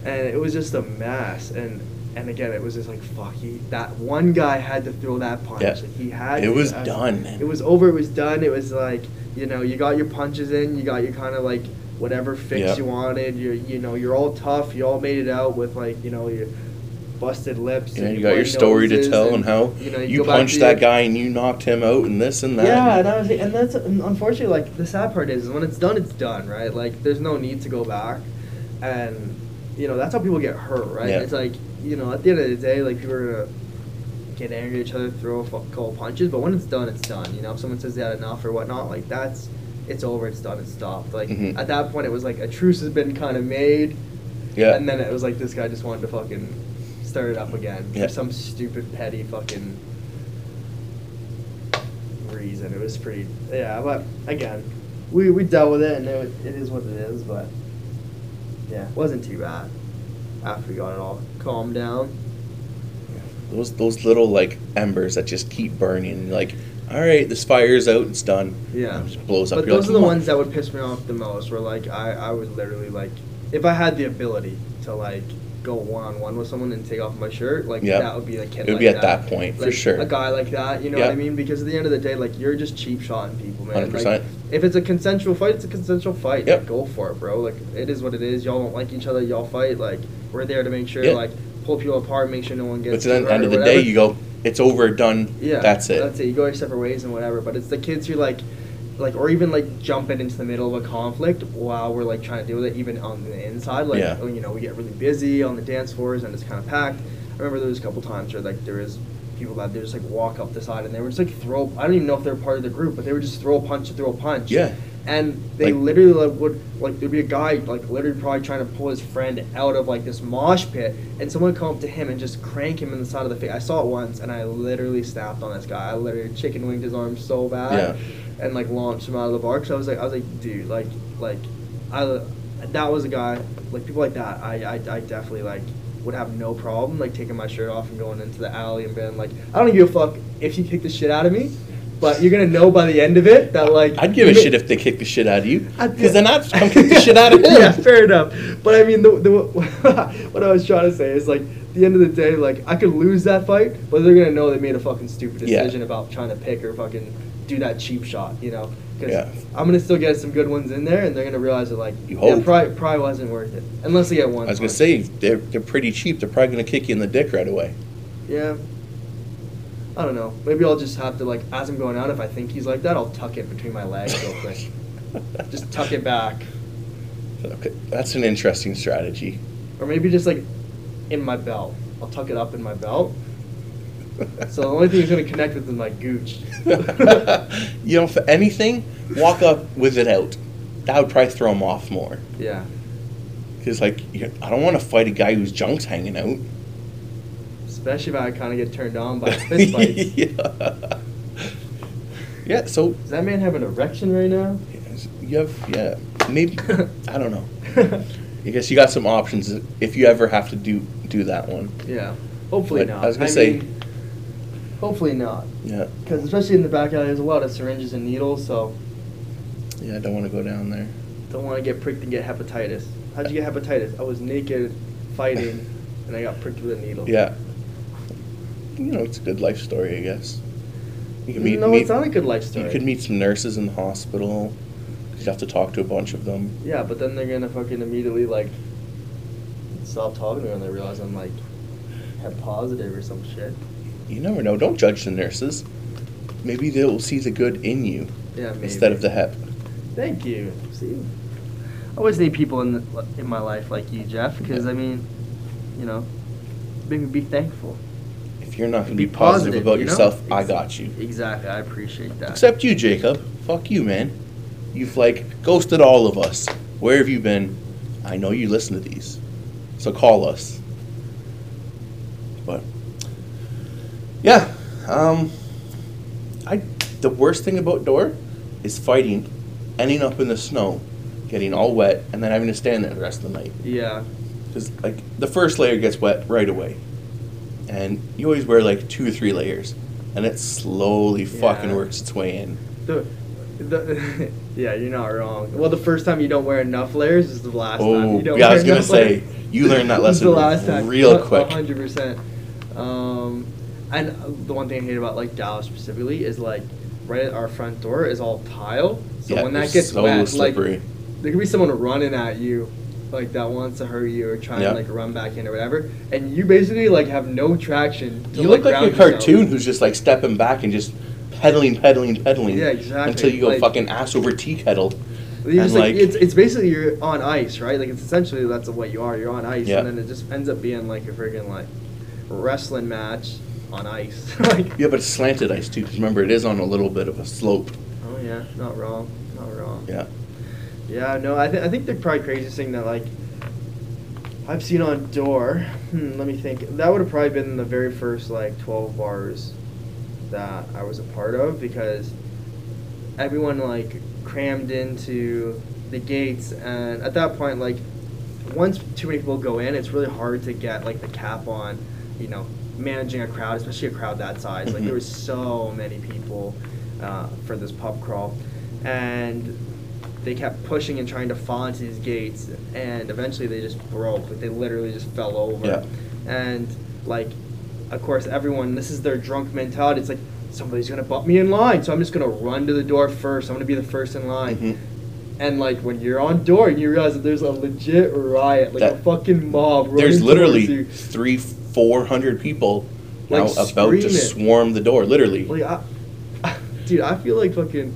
and it was just a mess. And and again it was just like fuck. He, that one guy had to throw that punch. Yeah. Like, he had. It was I done, man. It was over. It was done. It was like you know you got your punches in, you got your kind of like whatever fix Yeah. you wanted. You you know you're all tough. You all made it out with like you know your busted lips. Yeah, and you got your story to tell and, how you, know, you, back punched that your- guy and you knocked him out and this and that. Yeah, and I was and that's unfortunately like the sad part is when it's done, it's done, right? Like there's no need to go back, and you know that's how people get hurt, right? Yeah. It's like you know at the end of the day, like people are gonna get angry at each other, throw a couple punches, but when it's done, it's done. You know, if someone says they had enough or whatnot, like that's it's over, it's done, it's stopped. Like Mhm. at that point, it was like a truce has been kind of made, Yeah. and then it was like this guy just wanted to fucking start it up again Yeah. for some stupid petty fucking reason. It was pretty yeah, but again, we we dealt with it and it, it is what it is. But yeah, it wasn't too bad after we got it all calmed down. Those those little like embers that just keep burning. Like all right, this fire's out, it's done. Yeah. And it just blows up. But You're those like, are the on." ones that would piss me off the most. Where like I, I would literally like, if I had the ability to like go one on one with someone and take off my shirt, like Yeah. that would be a kid. It would like be at that point, for sure. A guy like that, you know Yeah. what I mean? Because at the end of the day, like you're just cheap shotting people, man. 100%. Like, if it's a consensual fight, it's a consensual fight. Yep. Like, go for it, bro. Like it is what it is. Y'all don't like each other, y'all fight. Like we're there to make sure, Yeah. like pull people apart, make sure no one But gets. to the end of the day, you go, it's over, done. Yeah, That's it. That's it. You go your separate ways and whatever. But it's the kids who like, like, or even like jumping into the middle of a conflict while we're like trying to deal with it, even on the inside. Like, Yeah. Oh, you know, we get really busy on the dance floors and it's kind of packed. I remember there was a couple times where like there was people that they just like walk up the side and they would just like throw. I don't even know if they're part of the group, but they would just throw a punch to throw a punch. Yeah. And they Like- literally like, would like there'd be a guy like literally probably trying to pull his friend out of like this mosh pit, and someone would come up to him and just crank him in the side of the face. I saw it once, and I literally snapped on this guy. I literally chicken winged his arm so bad, and like launched him out of the bar. Cause I was like, I was like, dude, like, like, I, that was a guy like people like that. I, I, I definitely like would have no problem like taking my shirt off and going into the alley and being like, I don't give a fuck if you kick the shit out of me. But you're gonna know by the end of it that like I'd give a shit if they kick the shit out of you. I'd- Because then I'd come kick the shit out of him. yeah, fair enough. But I mean, the, the what I was trying to say is like, at the end of the day, like I could lose that fight, but they're gonna know they made a fucking stupid Yeah. decision about trying to pick or fucking do that cheap shot, you know? Because Yeah. I'm gonna still get some good ones in there, and they're gonna realize that like, You yeah, probably, probably wasn't worth it, unless they get one. I was gonna say they're they're pretty cheap. They're probably gonna kick you in the dick right away. Yeah. I don't know. Maybe I'll just have to like, as I'm going out, if I think he's like that, I'll tuck it between my legs real quick. just tuck it back. Okay, that's an interesting strategy. Or maybe just like in my belt. I'll tuck it up in my belt. So the only thing he's gonna connect with is my gooch. you know, for anything, walk up with it out. That would probably throw him off more. yeah. Because like, I don't want to fight a guy whose junk's hanging out. Especially if I kind of get turned on by fist fights. yeah. Yeah. So Does that man have an erection right now? you have yeah maybe I don't know. I guess you got some options if you ever have to do do that one. yeah. Hopefully But not. I was gonna say- mean, hopefully not. Yeah. Because especially in the back alley, there's a lot of syringes and needles, so Yeah. I don't want to go down there. don't want to get pricked and get hepatitis. How'd you get hepatitis? I was naked fighting, and I got pricked with a needle. Yeah. You know, it's a good life story, I guess. You can meet. no, meet it's not a good life story. You could meet some nurses in the hospital. You have to talk to a bunch of them. Yeah, but then they're gonna fucking immediately like stop talking to me when they realize I'm like have positive or some shit. You never know. Don't judge the nurses. Maybe they'll see the good in you Yeah, instead of the hep. Thank you. See, I always need people in the, in my life like you, Jeff, because I mean, you know, make me be thankful. If you're not going to be, positive, about you know? yourself, I got you. Exactly, I appreciate that. Except you, Jacob. Fuck you, man. You've like ghosted all of us. Where have you been? I know you listen to these, so call us. But yeah, um, I the worst thing about door is fighting, ending up in the snow, getting all wet, and then having to stand there the rest of the night. yeah, Because like the first layer gets wet right away, and you always wear like two or three layers, and it slowly fucking works its way in. the, the yeah, you're not wrong. Well, the first time you don't wear enough layers is the last time Oh, you don't. yeah, I was gonna say, layers. you learned that lesson the last time, real quick. hundred percent. Um, and the one thing I hate about like Dallas specifically is like right at our front door is all tile. So Yeah, when that gets so wet, slippery. like there could be someone running at you, like that wants to hurt you or try Yeah. to like run back in or whatever, and you basically like have no traction. To, You look like ground a yourself. cartoon who's just like stepping back and just pedaling, pedaling, pedaling. Yeah, exactly. Until you go Like- fucking ass over tea kettle. And, like, like- it's, it's basically you're on ice, right? Like it's essentially that's what you are. You're on ice, Yeah. and then it just ends up being like a friggin' like wrestling match on ice. like, Yeah, but it's slanted ice too. Because remember, it is on a little bit of a slope. oh yeah, not wrong, not wrong. Yeah. Yeah, no, I think I think the probably craziest thing that like I've seen on door. Hmm, let me think. That would have probably been the very first like twelve bars that I was a part of because everyone like crammed into the gates, and at that point, like once too many people go in, it's really hard to get like the cap on, you know, managing a crowd, especially a crowd that size. Like Mhm. there was so many people uh, for this pub crawl, and they kept pushing and trying to fall into these gates, and eventually they just broke. Like they literally just fell over. Yeah. And like, of course, everyone. This is their drunk mentality. It's like somebody's gonna bump me in line, so I'm just gonna run to the door first. I'm gonna be the first in line. Mhm. And like when you're on door and you realize that there's a legit riot, like a fucking mob. There's literally three, four hundred people now about to swarm the door. Literally. Like, I, dude, I feel like fucking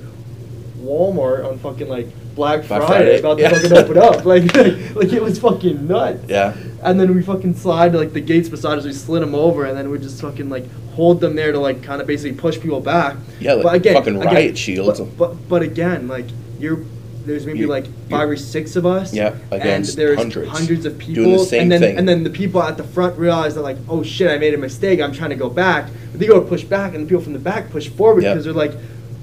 Walmart on fucking like Black Friday, Friday, about yeah. to fucking open up. Like, like, like it was fucking nuts. Yeah. And then we fucking slide like the gates beside us. We slid them over, and then we just fucking like hold them there to like kind of basically push people back. Yeah, like but again, fucking again, riot shields. But, but but again, like you're there's maybe You- like five or six of us. Yeah, and against there's hundreds. of people. Doing the same and then thing. and then the people at the front realize that like, oh shit, I made a mistake. I'm trying to go back. But they go push back, and the people from the back push forward Yeah. because they're like,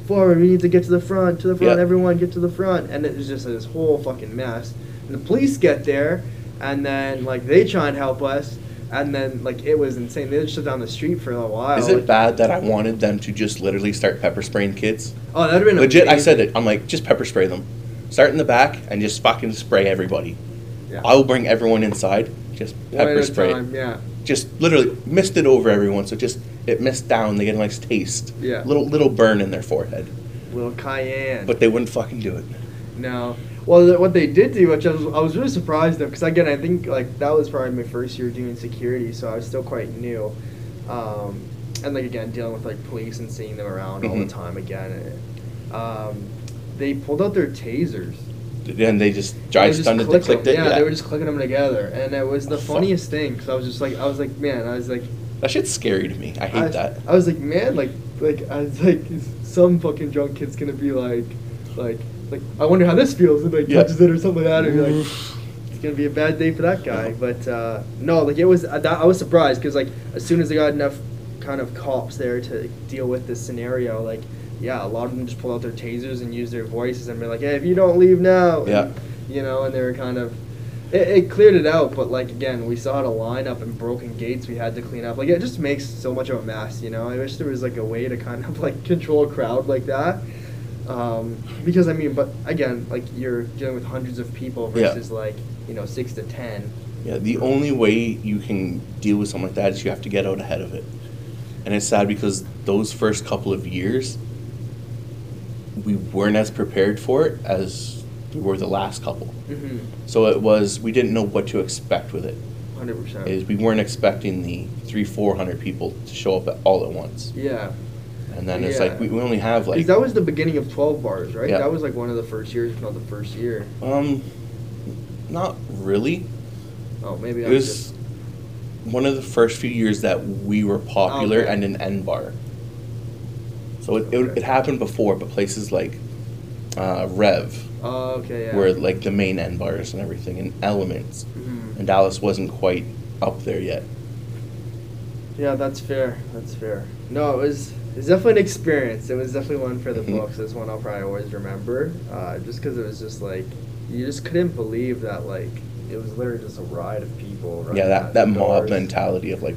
forward. We need to get to the front, to the front. Yeah. Everyone get to the front. And it was just this whole fucking mess. And the police get there, and then like they try and help us. And then, like, it was insane. They just shut down the street for a while. Is it bad that I wanted them to just literally start pepper spraying kids? Oh, that'd have been Legit, I said it. I'm like, just pepper spray them. Start in the back and just fucking spray everybody. Yeah. I will bring everyone inside. Just One at pepper a spray. time, yeah. Just literally mist it over everyone, so just it mist down. They get a nice taste. Yeah. Little little burn in their forehead, Little cayenne. but they wouldn't fucking do it. No. Well, th- what they did do, which I was, I was really surprised of, because again, I think like that was probably my first year doing security, so I was still quite new. Um, and like again, dealing with like police and seeing them around all the Mhm. time again. it- um, they pulled out their tasers. And they just They dry just stunned it. They clicked them. it. Yeah, Yeah, they were just clicking them together, and it was the Oh, funniest thing because I was just like, I was like, man, I was like, that shit's scary to me. I hate I, that. I was like, man, like, like I was like, some fucking drunk kid's gonna be like, like, like, I wonder how this feels, and like Yeah. touches it or something like that, and like, it's gonna be a bad day for that guy. But uh, no, like it was, uh, that, I was surprised because like as soon as they got enough kind of cops there to deal with this scenario, like, yeah, a lot of them just pulled out their tasers and used their voices and be like, hey, if you don't leave now, and, Yeah. you know, and they were kind of. It, it cleared it out, but like again, we saw had a lineup and broken gates we had to clean up. Like it just makes so much of a mess, you know. I wish there was like a way to kind of like control a crowd like that, um, because I mean, but again, like you're dealing with hundreds of people Yeah. versus like you know six to ten. Yeah, the only way you can deal with something like that is you have to get out ahead of it. And it's sad because those first couple of years, we weren't as prepared for it as we were the last couple. Mm-hmm. So it was, we didn't know what to expect with it. Hundred percent. Is we weren't expecting the three, four hundred people to show up at, all at once. Yeah. And then it's Yeah. like, we, we only have like, that was the beginning of twelve bars, right? Yeah. That was like one of the first years, if not the first year. um, not really. Oh, maybe It I was just one of the first few years that we were popular Okay. and an end bar. So it, it, it happened before, but places like uh, Rev Oh, okay, yeah. were like the main end bars and everything, and Elements. Mhm. And Dallas wasn't quite up there yet. Yeah, that's fair. That's fair. No, it was it was definitely an experience. It was definitely one for the Mhm. books. It's one I'll probably always remember. Uh, just because it was just like you just couldn't believe that like it was literally just a riot of people. yeah, that, that mob mentality of like,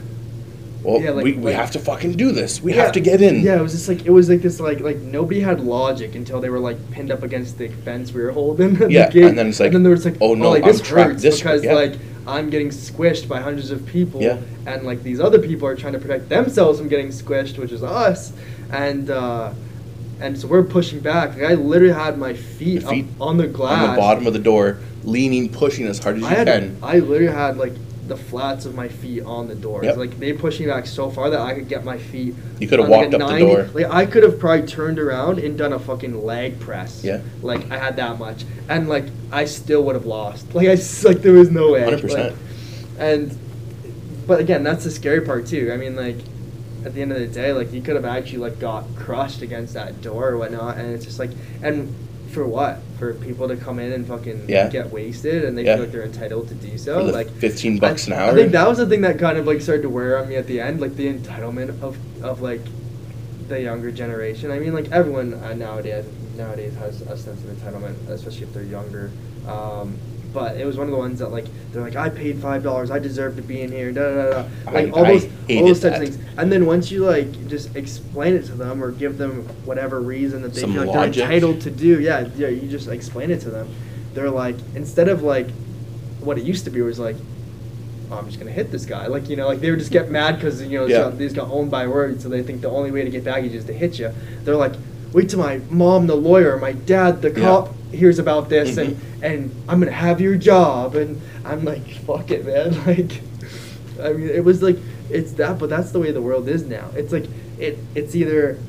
well, Yeah, like- we, we like- have to fucking do this. We Yeah, have to get in. Yeah, it was just like it was like this like like nobody had logic until they were like pinned up against the fence we were holding. the Yeah, and then it's like, and then there was like oh, no, like I'm this trapped hurts this because yeah. like I'm getting squished by hundreds of people. Yeah. And like these other people are trying to protect themselves from getting squished, which is us, and. uh and so we're pushing back. Like I literally had my feet, feet up on the glass. On the bottom of the door, leaning, pushing as hard as you I had, can. I literally had like the flats of my feet on the door. Yep. Like they pushed me back so far that I could get my feet. You could have like, walked a up the door. Like I could have probably turned around and done a fucking leg press. Yeah. Like I had that much, and like I still would have lost. Like I like there was no way. 100%. Like, and but again, that's the scary part too. I mean, like at the end of the day, like you could have actually like got crushed against that door or whatnot, and it's just like and. For what? For people to come in and fucking Yeah. get wasted, and they Yeah. feel like they're entitled to do so. Like 15 bucks I, an hour. I think that was the thing that kind of like started to wear on me at the end, like the entitlement of of like the younger generation. I mean, like everyone uh, nowadays nowadays has a sense of entitlement, especially if they're younger. Um, but it was one of the ones that like they're like I paid five dollars, I deserve to be in here, da da da, da. like I- all I those all those types of things. And then once you like just explain it to them or give them whatever reason that they Some feel like logic. they're entitled to do, yeah, yeah, you just explain it to them. They're like instead of like what it used to be was like. Oh, I'm just gonna hit this guy, like you know, like they would just get mad because you know Yeah. got owned by words, so they think the only way to get baggage is to hit you. They're like, wait till my mom, the lawyer, my dad, the Yeah. cop hears about this, and Mhm. and I'm gonna have your job, and I'm like, fuck it, man. Like, I mean, it was like it's that, but that's the way the world is now. It's like it, it's either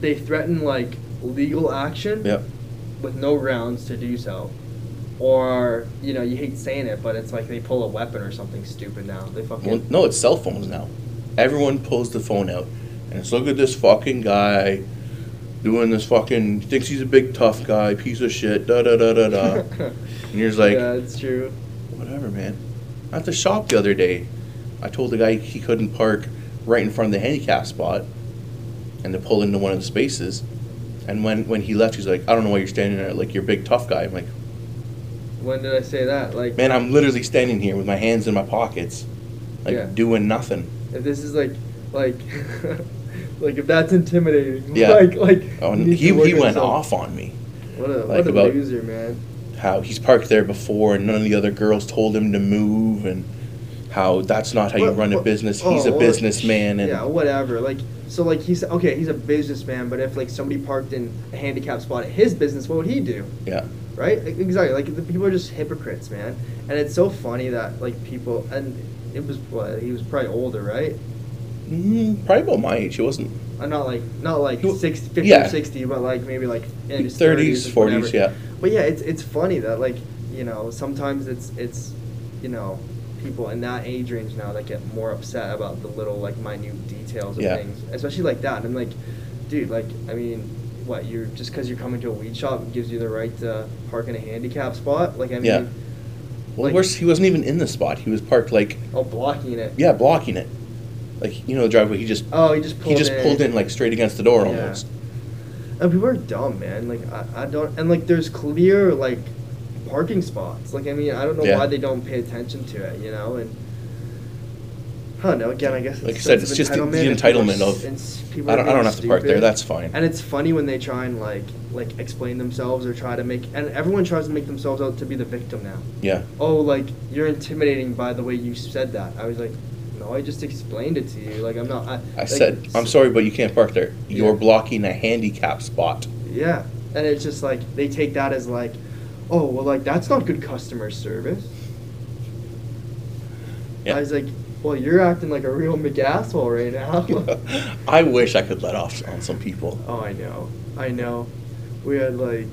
they threaten like legal action Yep. with no grounds to do so. Or you know you hate saying it, but it's like they pull a weapon or something stupid now. They fucking Well, no, it's cell phones now. Everyone pulls the phone out, and it's look at this fucking guy doing this fucking thinks he's a big tough guy, piece of shit, da da da da da. and you're just like, yeah, it's true. whatever, man. At the shop the other day, I told the guy he couldn't park right in front of the handicap spot, and to pull into one of the spaces. And when when he left, he's like, I don't know why you're standing there, like you're a big tough guy. I'm like, When did I say that? Like, man, I'm literally standing here with my hands in my pockets, like Yeah. doing nothing. if this is like, like, like if that's intimidating, Yeah. like, like Oh, he he went off on me. What a like what a about- loser, man. how he's parked there before and none of the other girls told him to move and how that's not how you What- run a business. oh, He's a well, businessman and yeah, whatever. Like, so like he's okay. He's a businessman, but if like somebody parked in a handicap spot at his business, what would he do? yeah. right? Exactly. Like the people are just hypocrites, man. And it's so funny that like people and it was what he was probably older, right? Mm, probably about my age. He wasn't Uh, not like not like He 60, 50 yeah. or sixty, but like maybe like in his 30s, 30s, 40s, whatever. yeah. But yeah, it's it's funny that like you know sometimes it's it's you know people in that age range now that get more upset about the little like minute details of Yeah. things, especially like that. And I'm like, dude, like I mean, what you're just because you're coming to a weed shop gives you the right to park in a handicap spot? Like I mean, Yeah. Well, like- worse, he wasn't even in the spot. He was parked like oh blocking it. yeah, blocking it. Like you know the driveway. He just Oh, he just pulled he just in. pulled in like straight against the door Yeah. almost. And people are dumb, man. Like I, I don't and like there's clear like parking spots. Like I mean I don't know Yeah. why they don't pay attention to it, you know, and I don't know. Again, I guess Like it's you said, sense it's just the- the and people are entitlement s- of, and s- people I are don't I don't have to park there. stupid. That's fine. And it's funny when they try and like like explain themselves or try to make and everyone tries to make themselves out to be the victim now. yeah. Oh, like you're intimidating by the way you said that. I was like, no, I just explained it to you. Like I'm not. I, I like, said I'm sorry, but you can't park there. You're Yeah. blocking a handicap spot. Yeah, and it's just like they take that as like, oh well, like that's not good customer service. Yeah. I was like, well, you're acting like a real McAsshole right now. I wish I could let off on some people. oh, I know, I know. We had like,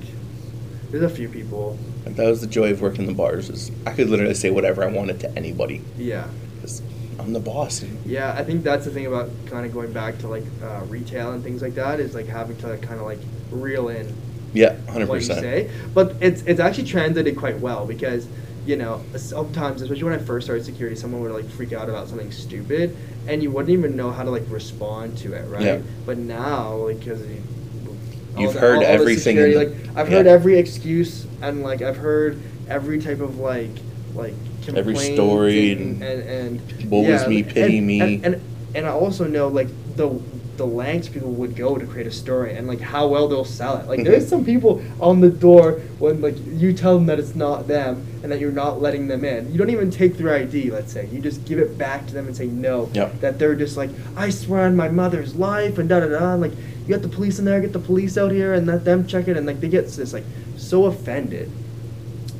there's a few people. Like, that was the joy of working the bars. Is I could literally say whatever I wanted to anybody. Yeah, I'm the boss. yeah. I think that's the thing about kind of going back to like uh, retail and things like that is like having to kind of like reel in Yeah, hundred what you percent. say. But it's it's actually translated quite well because you know sometimes, especially when I first started security, someone would like freak out about something stupid, and you wouldn't even know how to like respond to it, right? Yeah. But now, like, because You've heard everything in Security, the- like I've yeah. heard every excuse and like I've heard every type of like like Every story and and and, and woe is me, and- pity and- me. and, and and I also know like the the lengths people would go to create a story and like how well they'll sell it. Like there's some people on the door when like you tell them that it's not them and that you're not letting them in. You don't even take their ID, let's say. You just give it back to them and say no. Yep. That they're just like, I swear on my mother's life and da da da. And, like you got the police in there, get the police out here and let them check it and like they get this like so offended.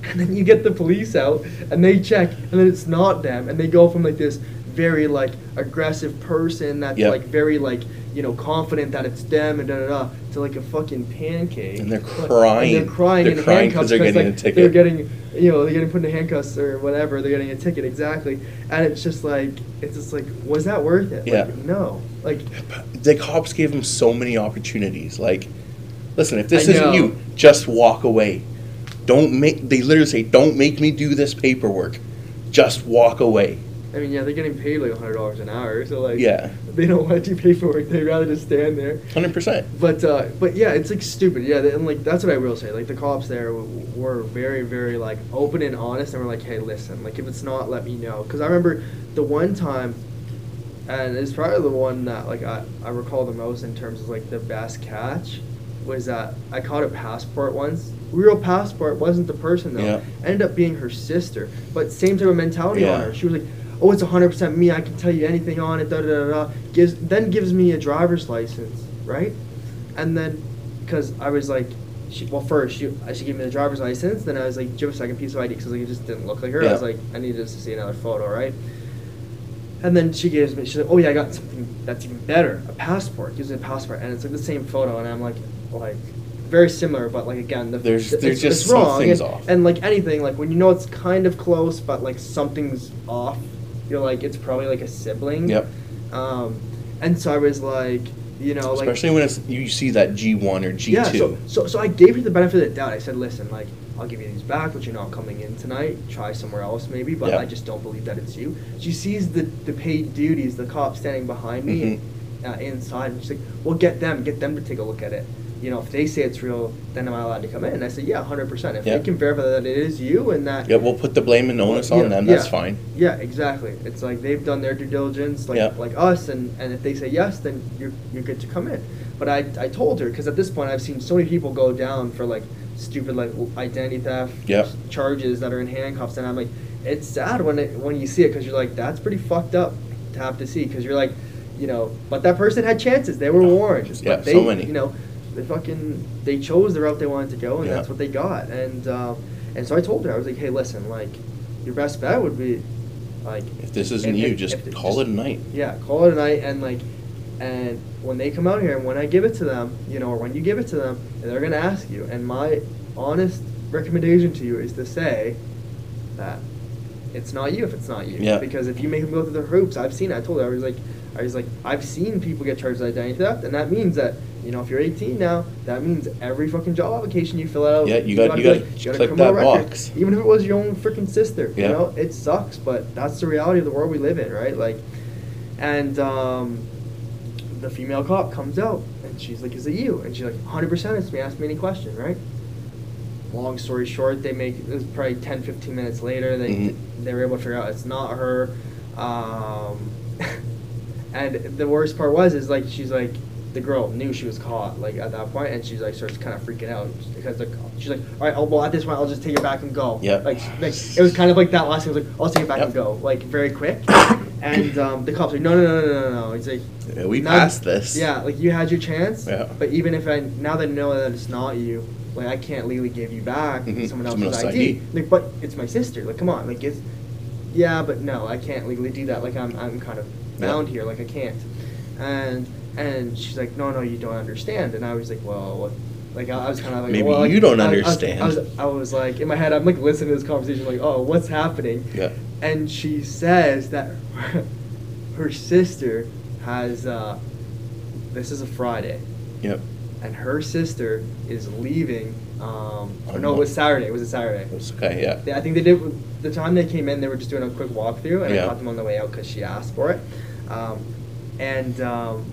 And then you get the police out and they check and then it's not them and they go from like this very like aggressive person that's Yep. like very like you know confident that it's them and da da da to like a fucking pancake. And they're crying. And they're crying They're in crying handcuffs they're getting like, a ticket. They're getting you know they're getting put in handcuffs or whatever. They're getting a ticket exactly, and it's just like it's just like was that worth it? Yeah. Like, no. Like The cops gave him so many opportunities. Like, listen, if this I isn't know. you, just walk away. Don't make. They literally say, "Don't make me do this paperwork. Just walk away." I mean, yeah, they're getting paid like hundred dollars an hour, so like, Yeah. they don't want to do paperwork. They'd rather just stand there. Hundred percent. But uh, but yeah, it's like stupid. Yeah, and like that's what I will say. Like the cops there w- were very very like open and honest, and were like, hey, listen, like if it's not, let me know. Because I remember the one time, and it's probably the one that like I, I recall the most in terms of like the best catch, was that I caught a passport once. Real passport wasn't the person though. Yeah. Ended up being her sister, but same type of mentality on her. She was like, "Oh, it's hundred percent me. I can tell you anything on it." Da da da da. Gives then gives me a driver's license, right? And then, because I was like, she, well, first she, uh, she gave me the driver's license. Then I was like, "Do you have a second piece of ID?" Because like, it just didn't look like her. I was like, "I needed to see another photo, right?" And then she gives me, she's like, "Oh yeah, I got something that's even better, a passport." Gives me a passport, and it's like the same photo, and I'm like, like, very similar, but like again, the, There's- it's, there's it's just some wrong. things and, off. and like anything, like when you know it's kind of close, but like something's off, you're like, it's probably like a sibling. Yep. Um, and so I was like, you know, like Especially when it's you see that G one or G yeah, two. so, so so I gave her the benefit of the doubt. I said, listen, like I'll give you these back, but you're not coming in tonight. Try somewhere else maybe, but Yeah. I just don't believe that it's you. She sees the the paid duties, the cop standing behind me Mm-hmm. uh, inside, and she's like, well, get them, get them to take a look at it. You know, if they say it's real, then am I allowed to come in? And I said, yeah, hundred percent. If Yeah. they can verify that it is you and that yeah, we'll put the blame and onus on Yeah, them. That's yeah. fine. yeah, exactly. It's like they've done their due diligence, like like us, and, and if they say yes, then you're you're good to come in. But I, I told her because at this point I've seen so many people go down for like stupid like identity theft charges that are in handcuffs, and I'm like, it's sad when it when you see it because you're like that's pretty fucked up to have to see because you're like, you know, but that person had chances. They were warned. Yeah, but they, so many. You know, they fucking they chose the route they wanted to go, and Yeah. that's what they got. And um, and so I told her I was like, hey, listen, like your best bet would be like If this isn't if- you, if- just if- call it a night. yeah, call it a night and like and when they come out here and when I give it to them, you know, or when you give it to them, they're gonna ask you. And my honest recommendation to you is to say that it's not you if it's not you. Yeah. Because if you make them go through the hoops, I've seen it. I told her I was like I was like I've seen people get charged with identity theft and that means that you know, if you're 18 now, that means every fucking job application you fill out, Yeah, you got- you like, you got a click that record. box. Even if it was your own freaking sister, Yeah. you know, it sucks, but that's the reality of the world we live in, right? Like, and um, the female cop comes out and she's like, "Is it you?" And she's like, "100% it's me. Ask me any question, right?" Long story short, they make it was probably 10, 15 minutes later. They Mhm. they were able to figure out it's not her. Um, and the worst part was is like she's like the girl knew she was caught like at that point, and she's like starts kind of freaking out because the she's like, all right, oh, well at this point I'll just take it back and go. Yep. Like, like it was kind of like that last thing. Was like I'll take it back and go like very quick. and um, the cops like, no, no, no, no, no, no. He's like, Yeah, we now- passed this. Yeah, like you had your chance. Yeah. But even if I now that I know that it's not you, like I can't legally give you back Mhm. someone else's Someone else's ID. ID. Like, but it's my sister. Like, come on. Like, it's yeah, but no, I can't legally do that. Like, I'm I'm kind of Yeah. bound here. Like, I can't. And and she's like, no, no, you don't understand. And I was like, well, what? Like I I was kind of like, Maybe well, like, you don't I- I was- understand. I was, I was like in my head, I'm like listening to this conversation, like, oh, what's happening? Yeah. And she says that her sister has. Uh, this is a Friday, Yep. And her sister is leaving. Um, or no, it was Saturday. It was a Saturday. It's okay. Yeah. They- I think they did. The time they came in, they were just doing a quick walkthrough, and I Yeah. caught them on the way out because she asked for it. Um, and um,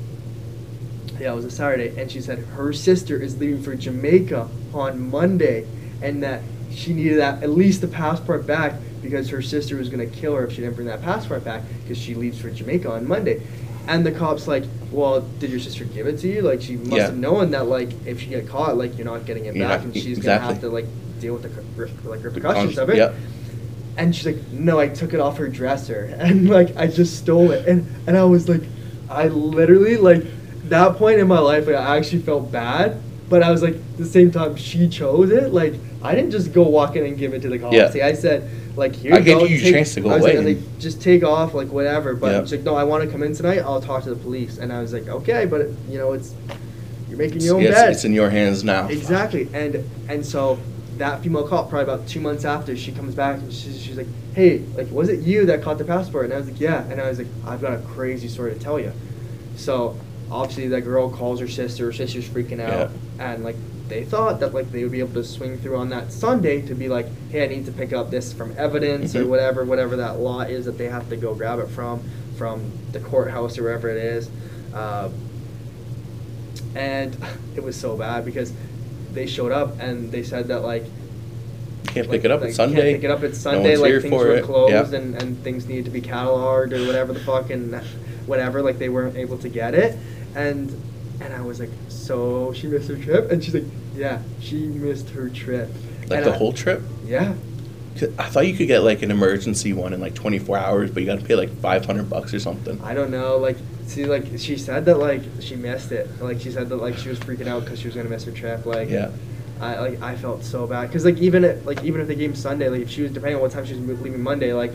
yeah, it was a Saturday, and she said her sister is leaving for Jamaica on Monday, and that she needed that at least the passport back because her sister was gonna kill her if she didn't bring that passport back because she leaves for Jamaica on Monday. And the cops like, well, did your sister give it to you? Like she must Yeah. have known that like if she get caught, like you're not getting it You're back, not- and she's gonna have to like deal with the like repercussions of it. Yep. And she's like, no, I took it off her dresser, and like I just stole it, and and I was like, I literally like that point in my life, like I actually felt bad, but I was like, at the same time, she chose it. Like I didn't just go walk in and give it to the cops. Yeah. I said, like here I you gave you take- chance to go I was like- away I was and- like, just take off, like whatever. But Yeah. she's like, no, I want to come in tonight. I'll talk to the police, and I was like, okay, but you know, it's you're making your own Yes, bed. it's in your hands now. Exactly, and and so that female cop, probably about two months after, she comes back and she's, she's like, "Hey, like, was it you that caught the passport?" And I was like, "Yeah," and I was like, "I've got a crazy story to tell you." So obviously, that girl calls her sister. Her sister's freaking out, and like they thought that like they would be able to swing through on that Sunday to be like, hey, I need to pick up this from evidence or Mhm. whatever, whatever that law is that they have to go grab it from, from the courthouse or wherever it is. Uh, and it was so bad because they showed up and they said that like You can't like, pick it up like, at Sunday. Can't pick it up at Sunday. one's like things were it. closed Yeah. and, and things needed to be cataloged or whatever the fuck and whatever. Like they weren't able to get it, and and I was like, so she missed her trip, and she's like, yeah, she missed her trip. Like And the I- whole trip. Yeah. I thought you could get like an emergency one in like 24 hours, but you got to pay like 500 bucks or something. I don't know. Like, see, like she said that like she missed it. Like she said that like she was freaking out because she was gonna miss her trip. Like, Yeah. I like I felt so bad because like even at, like even if they gave Sunday, like if she was depending on what time she was leaving Monday, like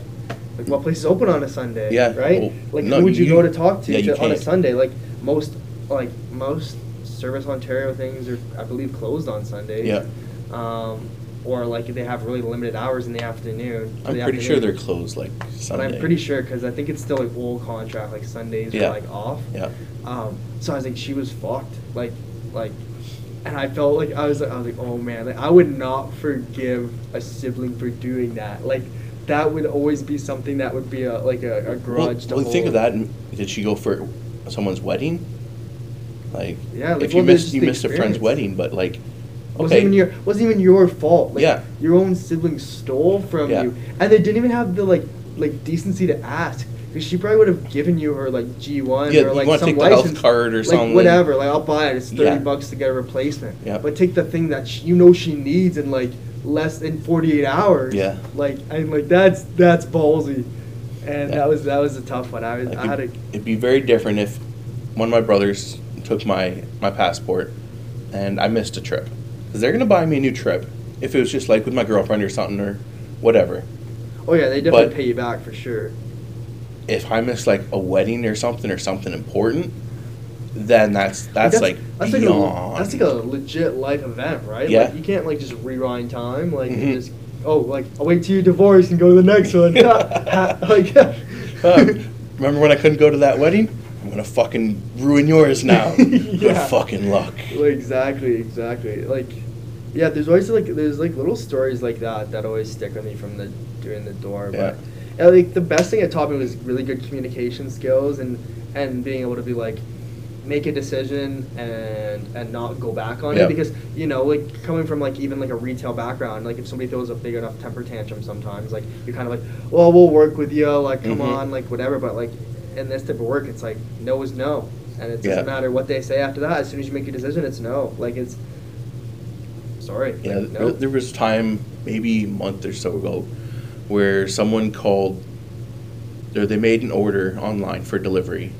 like what place is open on a Sunday? Yeah, Right. well, like no, who would you, you- go to talk to, yeah, to on a. Sunday? Like most like most Service Ontario things are I believe closed on Sundays. Yeah. Um, or like if they have really limited hours in the afternoon. I'm the pretty sure they're closed like But I'm pretty sure because I think it's still like old contract, like Sundays Yeah. are like off. Yeah. Um, so I was like, she was fucked. Like, like, and I felt like I was like, I was like, oh man, like I would not forgive a sibling for doing that. Like, that would always be something that would be a like a, a Well, grudge. to well, think of that. and Did she go for someone's wedding? Like, Yeah, like, if you well, missed you missed a friend's wedding, but like, Wasn't okay, even your wasn't even your fault. Like, Yeah. Your own sibling stole from Yeah. you, and they didn't even have the like like decency to ask. Because she probably would have given you her like G one Yeah, or like some take the health license card or like, something. Whatever, like I'll buy it. It's thirty Yeah. bucks to get a replacement. Yeah. But take the thing that sh you know she needs in like less than forty eight hours. Yeah. Like and like that's that's ballsy, and Yeah. that was that was a tough one. I was like, I had a it'd, be very different if one of my brothers took my my passport and I missed a trip. Because they're gonna buy me a new trip if it was just like with my girlfriend or something or whatever. oh yeah they definitely but- pay you back for sure. If I miss like a wedding or something or something important, then that's that's, like that's beyond. like a, that's like a legit life event, right? Yeah. Like you can't like just rewind time. Like Mhm. just oh like I'll wait till you divorce and go to the next one. like Uh, remember when I couldn't go to that wedding? I'm gonna fucking ruin yours now. Yeah. Good fucking luck. Well, exactly, exactly. Like, yeah, there's always like there's like little stories like that that always stick with me from the doing the door. But yeah, like the best thing it taught me was really good communication skills and and being able to be like make a decision and and not go back on Yeah. it because you know like coming from like even like a retail background like if somebody throws a big enough temper tantrum sometimes like you're kind of like well we'll work with you like come Mhm. on like whatever but like in this type of work it's like no is no and it doesn't Yeah. matter what they say after that as soon as you make a decision it's no like it's sorry Yeah, like, there, no. there was time, maybe a month or so ago, where someone called, or they made an order online for delivery.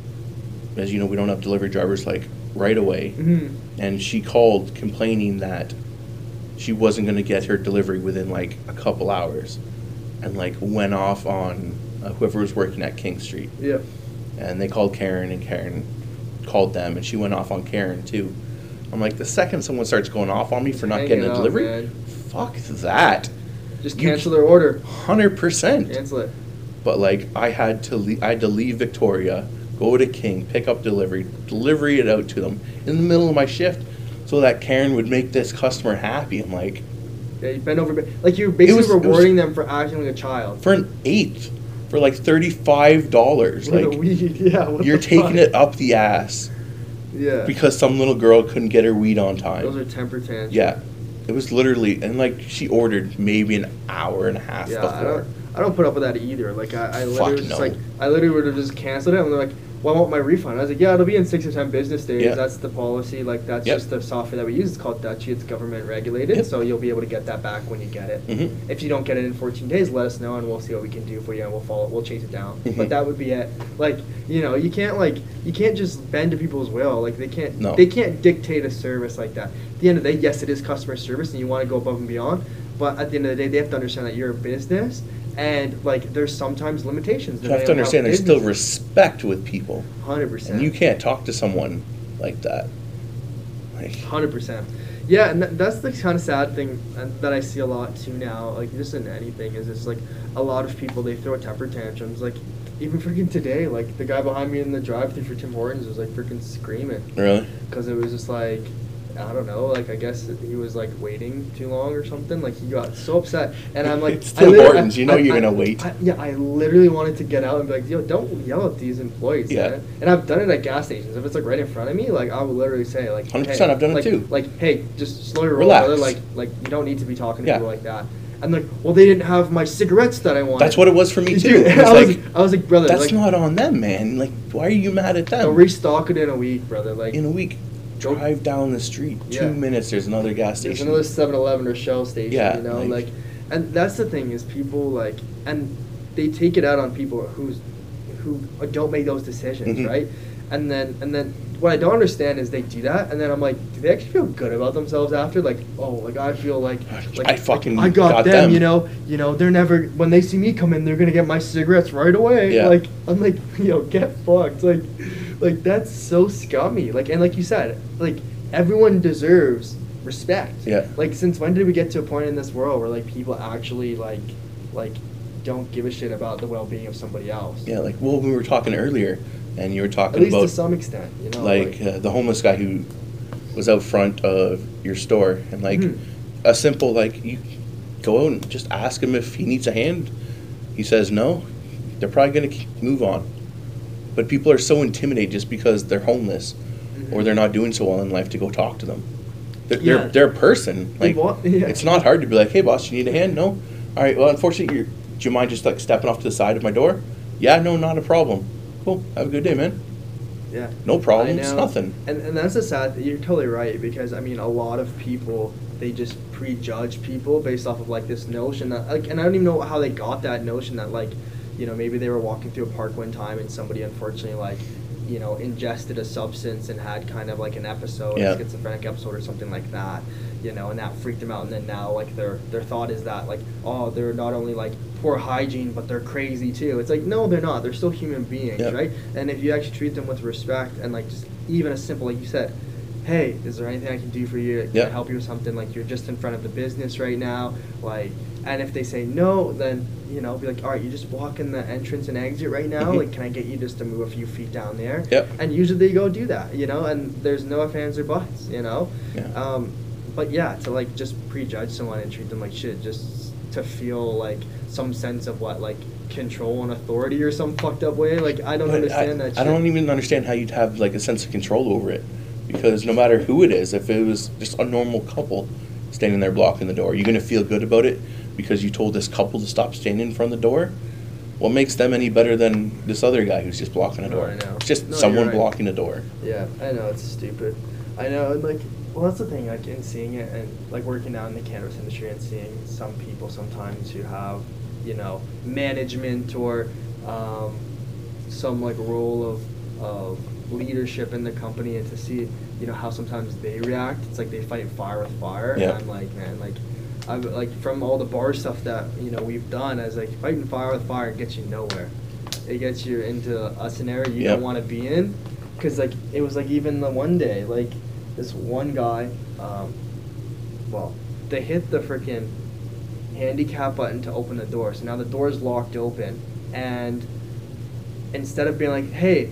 As you know, we don't have delivery drivers like right away. Mhm. And she called complaining that she wasn't going to get her delivery within like a couple hours. And like went off on uh, whoever was working at King Street. yeah And they called Karen, and Karen called them, and she went off on Karen too. I'm like, the second someone starts going off on me for not getting a up, delivery, man. fuck that. just You cancel their order Hundred percent. cancel it But like, I had to, le- I had to leave Victoria, go to King, pick up delivery, delivery it out to them in the middle of my shift, so that Karen would make this customer happy. I'm like, yeah you bend over like you're basically was- rewarding them for acting like a child for an eighth, for like thirty-five dollars, like weed, yeah you're taking fuck? it up the ass yeah because some little girl couldn't get her weed on time. those are temper tantrums Yeah, it was literally, and like she ordered maybe an hour and a half Yeah, before. I don't put up with that either. Like I, I literally Fuck just no. like, I literally would have just canceled it, and they're like, "Well, I want my refund." I was like, "Yeah, it'll be in six or ten business days. That's the policy. Like that's Yep. just the software that we use. It's called Dutchie. It's government regulated, Yep. so you'll be able to get that back when you get it. Mhm. If you don't get it in 14 days, let us know, and we'll see what we can do for you, and we'll follow. We'll chase it down. Mhm. But that would be it. Like you know, you can't like you can't just bend to people's will. Like they can't No. they can't dictate a service like that. At the end of the day, yes, it is customer service, and you want to go above and beyond. But at the end of the day, they have to understand that you're a business, and like there's sometimes limitations. You have to understand there's still respect with people, Hundred percent. and you can't talk to someone like that. Like, Hundred percent. Yeah, and that, that's the kind of sad thing uh, that I see a lot too now. Like just in anything is it's like a lot of people they throw temper tantrums. Like even freaking today, like the guy behind me in the drive-through for Tim Hortons was like freaking screaming really? because it was just like I don't know, like I guess he was like waiting too long or something. Like he got so upset, and I'm like, It's I Tim Hortons, you know I- you're I- gonna wait. Yeah, I literally wanted to get out and be like, yo, don't yell at these employees. Yeah. man. And I've done it at gas stations. If it's like right in front of me, like I will literally say like, 100%, hey, I've done it too. Like, hey, just slow your roll, Relax. brother. Like, like you don't need to be talking to Yeah. people like that. And like, well, they didn't have my cigarettes that I wanted. That's what it was for me too. Dude, It was I was, like, I was like, brother, that's like, not on them, man. Like, why are you mad at them? they'll restock it in a week, brother. Like, In a week, drive down the street. Yeah. Two minutes, there's another gas There's station. There's another 7-Eleven or Shell station, Yeah, you know, like- like, and that's the thing is people like, and they take it out on people who's, who don't make those decisions, Mhm. right? And then, and then, what I don't understand is they do that, and then I'm like, do they actually feel good about themselves after? Like, oh, like I feel like, like I fucking I got, got them, them. you know, you know, they're never when they see me come in, they're gonna get my cigarettes right away. Yeah. Like, I'm like, yo, get fucked, like, like that's so scummy. Like, and like you said, like everyone deserves respect. Yeah. Like since when did we get to a point in this world where like people actually like like don't give a shit about the well being of somebody else? yeah, like, well, we were talking earlier, and you were talking At least about to some extent, you know. like uh, the homeless guy who was out front of your store and like Mhm. a simple like you go out and just ask him if he needs a hand he says no they're probably going to move on but people are so intimidated just because they're homeless or Mhm. they're not doing so well in life to go talk to them they're, Yeah. they're, they're a person like yeah. it's not hard to be like hey boss you need a hand no all right well unfortunately you're, do you mind just like stepping off to the side of my door yeah no not a problem cool have a good day man yeah. no problems nothing And and that's the sad. You're totally right because I mean a lot of people they just prejudge people based off of like this notion that like and I don't even know how they got that notion that like you know maybe they were walking through a park one time and somebody unfortunately like you know ingested a substance and had kind of like an episode Yeah. a schizophrenic episode or something like that you know and that freaked them out and then now like their their thought is that like oh they're not only like poor hygiene but they're crazy too it's like no they're not they're still human beings Yep. right and if you actually treat them with respect and like just even a simple like you said hey is there anything i can do for you can i Yep. help you with something like you're just in front of the business right now like and if they say no then you know be like all right you just walk in the entrance and exit right now Mhm. like can i get you just to move a few feet down there Yep. and usually they go do that you know and there's no ifs ands or buts you know Yeah. um but yeah to like just prejudge someone and treat them like shit just to feel like some sense of what like control and authority or some fucked up way like i don't But understand I, that shit. I don't even understand how you'd have like a sense of control over it, because no matter who it is, if it was just a normal couple standing there blocking the door, you're gonna feel good about it because you told this couple to stop standing in front of the door. What makes them any better than this other guy who's just blocking a No, door? I know. It's just No, someone right. blocking a door. Yeah, I know it's stupid. I know, and like, well, that's the thing. Like in seeing it and like working out in the cannabis industry and seeing some people sometimes who have, you know, management or um, some like role of of leadership in the company, and to see, you know, how sometimes they react. It's like they fight fire with fire, Yeah. and I'm like, man, like. I've, like from all the bar stuff that you know we've done, as like fighting fire with fire gets you nowhere. It gets you into a scenario you Yep. don't want to be in, because like it was like even the one day like this one guy um, well they hit the freaking handicap button to open the door so now the door is locked open and instead of being like hey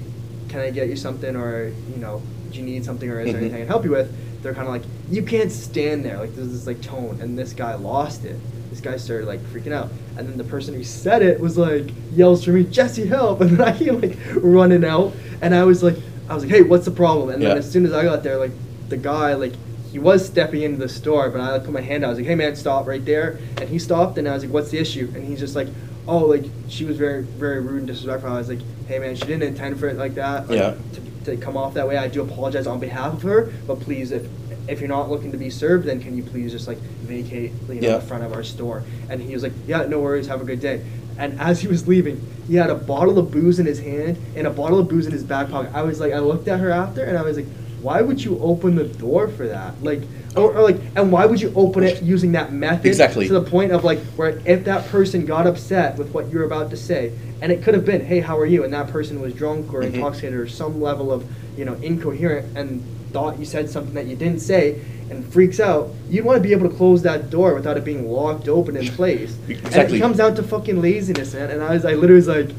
can i get you something or you know do you need something or is there Mhm. anything i can help you with they're kind of like you can't stand there. Like there's this like tone and this guy lost it. This guy started like freaking out. And then the person who said it was like yells for me jesse help. And then i came like running out. And i was like i was like hey what's the problem? And then Yeah. as soon as i got there like the guy like he was stepping into the store but i like put my hand out. I was like hey man stop right there. And he stopped and i was like what's the issue? And he's just like oh like she was very very rude and disrespectful. I was like hey man she didn't intend for it like that. Like, Yeah. to, to come off that way i do apologize on behalf of her but please if if you're not looking to be served then can you please just like vacate you know Yeah. the front of our store? And he was like yeah no worries have a good day. And as he was leaving he had a bottle of booze in his hand and a bottle of booze in his back pocket. I was like i looked at her after and i was like why would you open the door for that? Like or, or like and why would you open it using that method Exactly. to the point of like where if that person got upset with what you're about to say and it could have been hey how are you and that person was drunk or Mhm. intoxicated or some level of you know incoherent and thought you said something that you didn't say and freaks out you'd want to be able to close that door without it being locked open in place exactly. and it comes down to fucking laziness man and i was i literally was like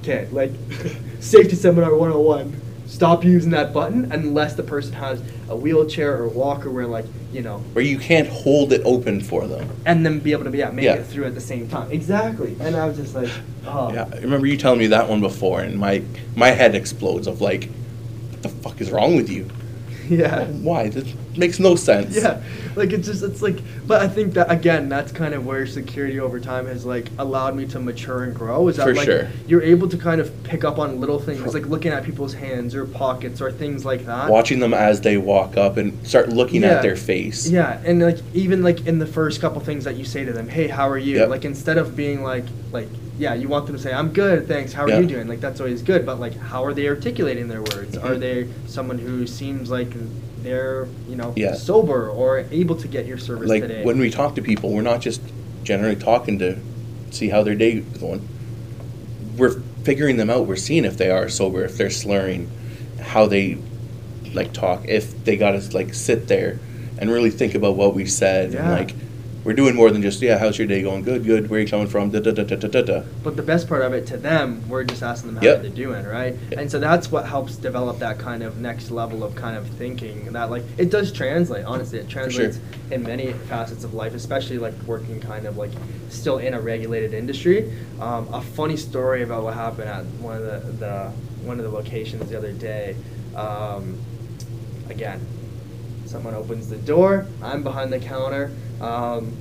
okay like safety seminar 101 stop using that button unless the person has a wheelchair or walker where like you know Where you can't hold it open for them. and then be able to yeah make Yeah. it through at the same time exactly and i was just like oh Yeah, I remember you telling me that one before, and my my head explodes of like, what the fuck is wrong with you? yeah Why? This makes no sense. yeah like it's just it's like but i think that again that's kind of where security over time has like allowed me to mature and grow is that For like sure. you're able to kind of pick up on little things like looking at people's hands or pockets or things like that Watching them as they walk up and start looking Yeah. at their face. Yeah, and like even like in the first couple things that you say to them, "Hey, how are you?" Yep. Like instead of being like like yeah, you want them to say, "I'm good, thanks. How are Yeah. you doing?" Like that's always good, but like how are they articulating their words? Are Mhm. they someone who seems like they're, you know, Yeah. sober or able to get your service Like today? when we talk to people, we're not just generally talking to see how their day is going. We're figuring them out. We're seeing if they are sober, if they're slurring, how they like talk, if they gotta like sit there and really think about what we said. And like we're doing more than just yeah, how's your day going? Good, good. Where you coming from? Da da da da da da. But the best part of it to them, we're just asking them how Yep. they're doing, right? Yep. And so that's what helps develop that kind of next level of kind of thinking. That like it does translate. Honestly, it translates in many facets of life, especially like working kind of like still in a regulated industry. Um, a funny story about what happened at one of the, the one of the locations the other day. Um, again, someone opens the door. I'm behind the counter. Um,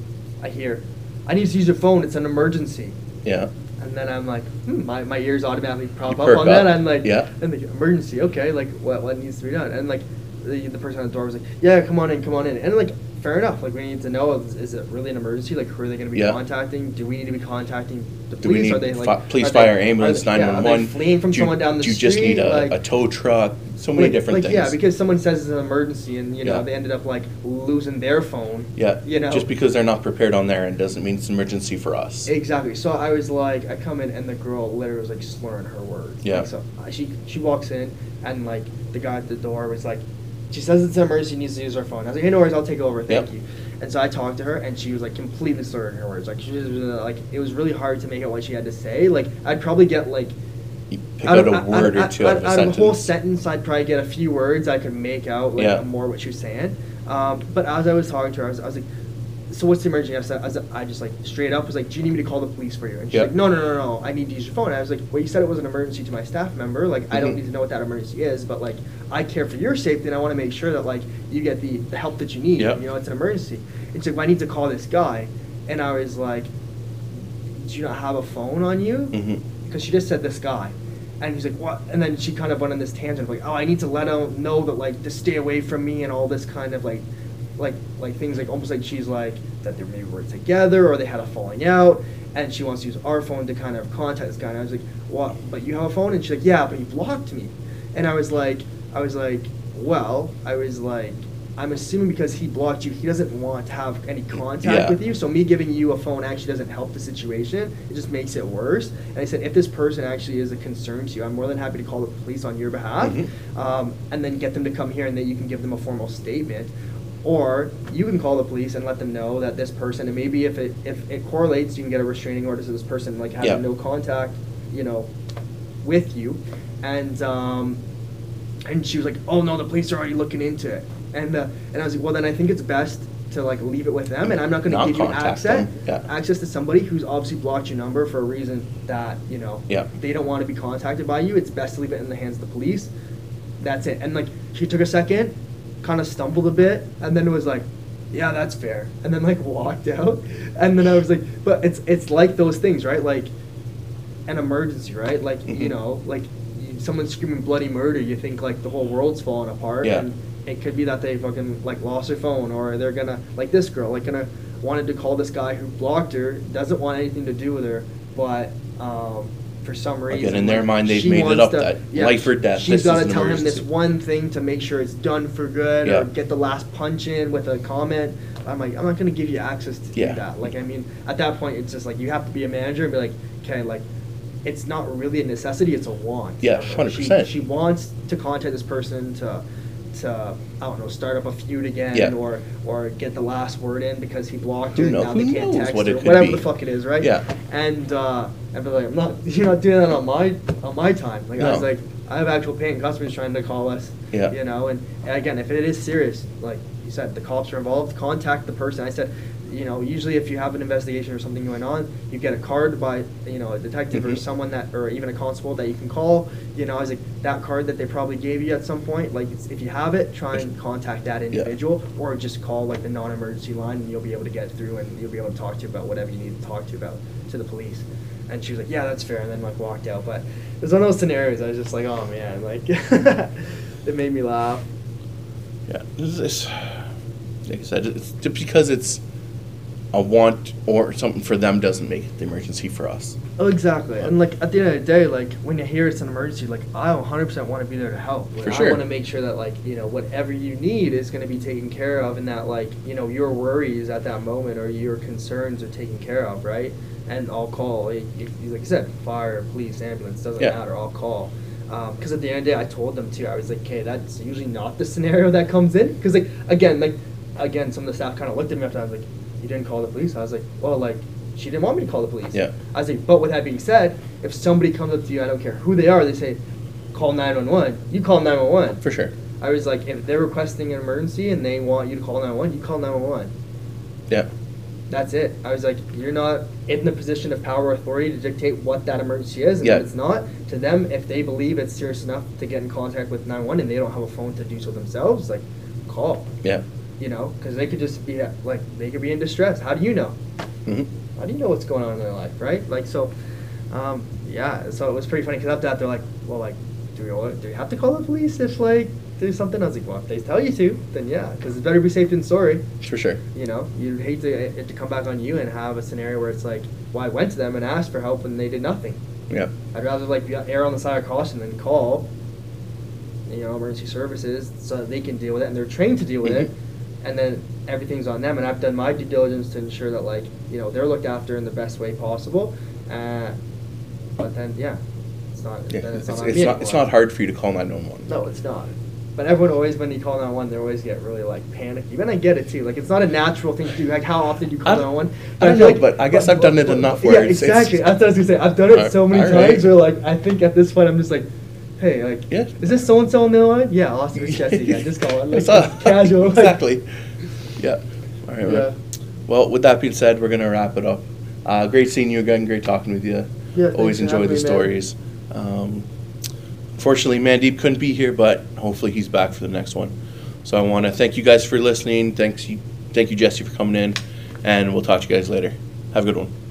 I hear, "I need to use your phone. It's an emergency." Yeah. And then I'm like, hmm, my, my ears automatically prop up on that. up. I'm like, Yeah. and the emergency, okay, like what what needs to be done? And like the, the person at the door was like, yeah, come on in, come on in. And like, fair enough. Like we need to know is, is it really an emergency? Like who are they going to be Yeah. contacting? Do we need to be contacting the Do we police? need are they like fi- police, they- fire, ambulance, they- yeah, nine one one? fleeing from someone down the Do you street? just need a, like, a tow truck? So many like- different like, things. Yeah, because someone says it's an emergency, and you know Yeah. they ended up like losing their phone. yeah, you know, just because they're not prepared on their end doesn't mean it's an emergency for us. Exactly. So I was like, I come in and the girl literally was like slurring her words. Yeah. Like, so uh, she she walks in and like the guy at the door was like, she says it's an emergency, needs to use her phone. I was like, hey, no worries, I'll take over, thank Yep. you. And so I talked to her and she was like completely slurring her words. Like she was uh, like, it was really hard to make out what she had to say. Like I'd probably get like pick out, of- a word out- or two out, out, of a out sentence. of a whole sentence, I'd probably get a few words I could make out like Yeah. more what she was saying. Um, but as I was talking to her, I was, I was like, "So what's the emergency?" I, said, I, was, I just like straight up was like, "Do you need me to call the police for you?" And she's Yeah. like, "No, no, no, no, I need to use your phone." And I was like, "Well, you said it was an emergency to my staff member. Like, I don't Mhm. need to know what that emergency is, but like, I care for your safety, and I want to make sure that like you get the, the help that you need. Yep. You know, it's an emergency." And she's like, well, "I need to call this guy," and I was like, "Do you not have a phone on you?" Mhm. because she just said this guy. And he's like, what? And then she kind of went on this tangent of like, oh, I need to let him know that like to stay away from me and all this kind of like, like, like things like almost like she's like that they maybe were together or they had a falling out, and she wants to use our phone to kind of contact this guy. And I was like, what? But you have a phone? And she's like, yeah, but he blocked me. And I was like, I was like, well, I was like, I'm assuming because he blocked you, he doesn't want to have any contact Yeah. with you. So me giving you a phone actually doesn't help the situation. It just makes it worse. And I said, if this person actually is a concern to you, I'm more than happy to call the police on your behalf, Mhm. um, and then get them to come here, and then you can give them a formal statement. Or you can call the police and let them know that this person, and maybe if it if it correlates, you can get a restraining order so this person like has Yeah. no contact, you know, with you. And um, and she was like, "Oh no, the police are already looking into it." And uh, and I was like, "Well, then I think it's best to like leave it with them, and I'm not going to give you access yeah. access to somebody who's obviously blocked your number for a reason that you know Yeah. they don't want to be contacted by you. It's best to leave it in the hands of the police. That's it." And like she took a second, kind of stumbled a bit, and then it was like. Yeah, that's fair. And then like walked out, and then I was like, but it's it's like those things, right? Like an emergency, right? Like you Mhm. know, like you, someone's screaming bloody murder, you think like the whole world's falling apart, Yeah. and it could be that they fucking like lost their phone, or they're gonna like this girl, like gonna wanted to call this guy who blocked her, doesn't want anything to do with her, but um, for some Again, reason, in their like, mind, they've made it up to- that life or death, She's got to tell him this one thing to make sure it's done for good, Yeah. or get the last punch in with a comment. I'm like, I'm not gonna give you access to Yeah. do that. Like, I mean, at that point, it's just like you have to be a manager and be like, okay, like, it's not really a necessity; it's a want. Yeah, 100%. She, wants to contact this person to, to I don't know, start up a feud again, Yeah. or or get the last word in because he blocked. Who and know- now they can't text what her, whatever be. the fuck it is, right? Yeah. And uh, I'd be like, I'm not, you're not doing that on my on my time. Like I was like, I have actual paying customers trying to call us. Yeah. You know, and, and again, if it is serious, like you said, the cops are involved. Contact the person. I said, you know, usually if you have an investigation or something going on, you get a card by you know a detective or Mhm. someone that or even a constable that you can call. You know, I was like that card that they probably gave you at some point. Like it's, if you have it, try and contact that individual or just call like the non-emergency line and you'll be able to get through and you'll be able to talk to you about whatever you need to talk to about to the police. And she was like, yeah, that's fair, and then like walked out. But it was one of those scenarios. I was just like, oh man, like it made me laugh. Yeah, it's, it's, like I said, it's just because it's a want or something for them doesn't make it the emergency for us. Oh, exactly. And like at the end of the day, like when you hear it's an emergency, like I 100% want to be there to help. Like, For I want to make sure that like you know whatever you need is going to be taken care of, and that like you know your worries at that moment or your concerns are taken care of, right? And I'll call, like you like you said, fire, police, ambulance, doesn't Yeah. matter. I'll call. Um, because at the end of the day, I told them too. I was like, okay, that's usually not the scenario that comes in. Because like again, like again, some of the staff kind of looked at me after I was like, you didn't call the police. I was like, well, like she didn't want me to call the police. Yeah. I was like, but with that being said, if somebody comes up to you, I don't care who they are, they say, call 911, you call 911. For sure. I was like, if they're requesting an emergency and they want you to call 911, you call 911. Yeah. That's it. I was like, you're not in the position of power or authority to dictate what that emergency is. And Yeah. if it's not, to them, if they believe it's serious enough to get in contact with 911 and they don't have a phone to do so themselves, like, call. Yeah. You know, because they could just be, like, they could be in distress. How do you know? hmm how do you know what's going on in their life, right? Like so, um, yeah. So it was pretty funny because after that they're like, well, like, do we all, do we have to call the police if like there's something? I was like, well, if they tell you to, then yeah, because it's better be safe than sorry. For sure. You know, you'd hate to it to come back on you and have a scenario where it's like, well, I went to them and asked for help and they did nothing. Yeah. I'd rather like be err on the side of caution than call. You know, emergency services so that they can deal with it and they're trained to deal with it, and then everything's on them. And I've done my due diligence to ensure that like you know they're looked after in the best way possible. Uh, but then yeah, it's not. Yeah. then It's, it's, it's, not, me not, it's not hard for you to call 911. No, it's not. But everyone always, when you call 911, they always get really like panicky. And I get it too. Like it's not a natural thing to do. Like how often do you call 911? I don't feel know, but I guess I've done it enough where yeah, it's- it's- exactly. That's what I was gonna say. I've done it so many times where like I think at this point I'm just like, hey, like, Yeah. is this so and so on the line? Yeah, Austin it's Jesse again. Just call it. Like, It's all- casual. like- exactly. Yeah. All right. Yeah. Well, with that being said, we're gonna wrap it up. Uh, great seeing you again. Great talking with you. Yeah, Always enjoy the me, stories. Um, unfortunately, Mandeep couldn't be here, but hopefully he's back for the next one. So I want to thank you guys for listening. Thanks you, thank you, Jesse, for coming in, and we'll talk to you guys later. Have a good one.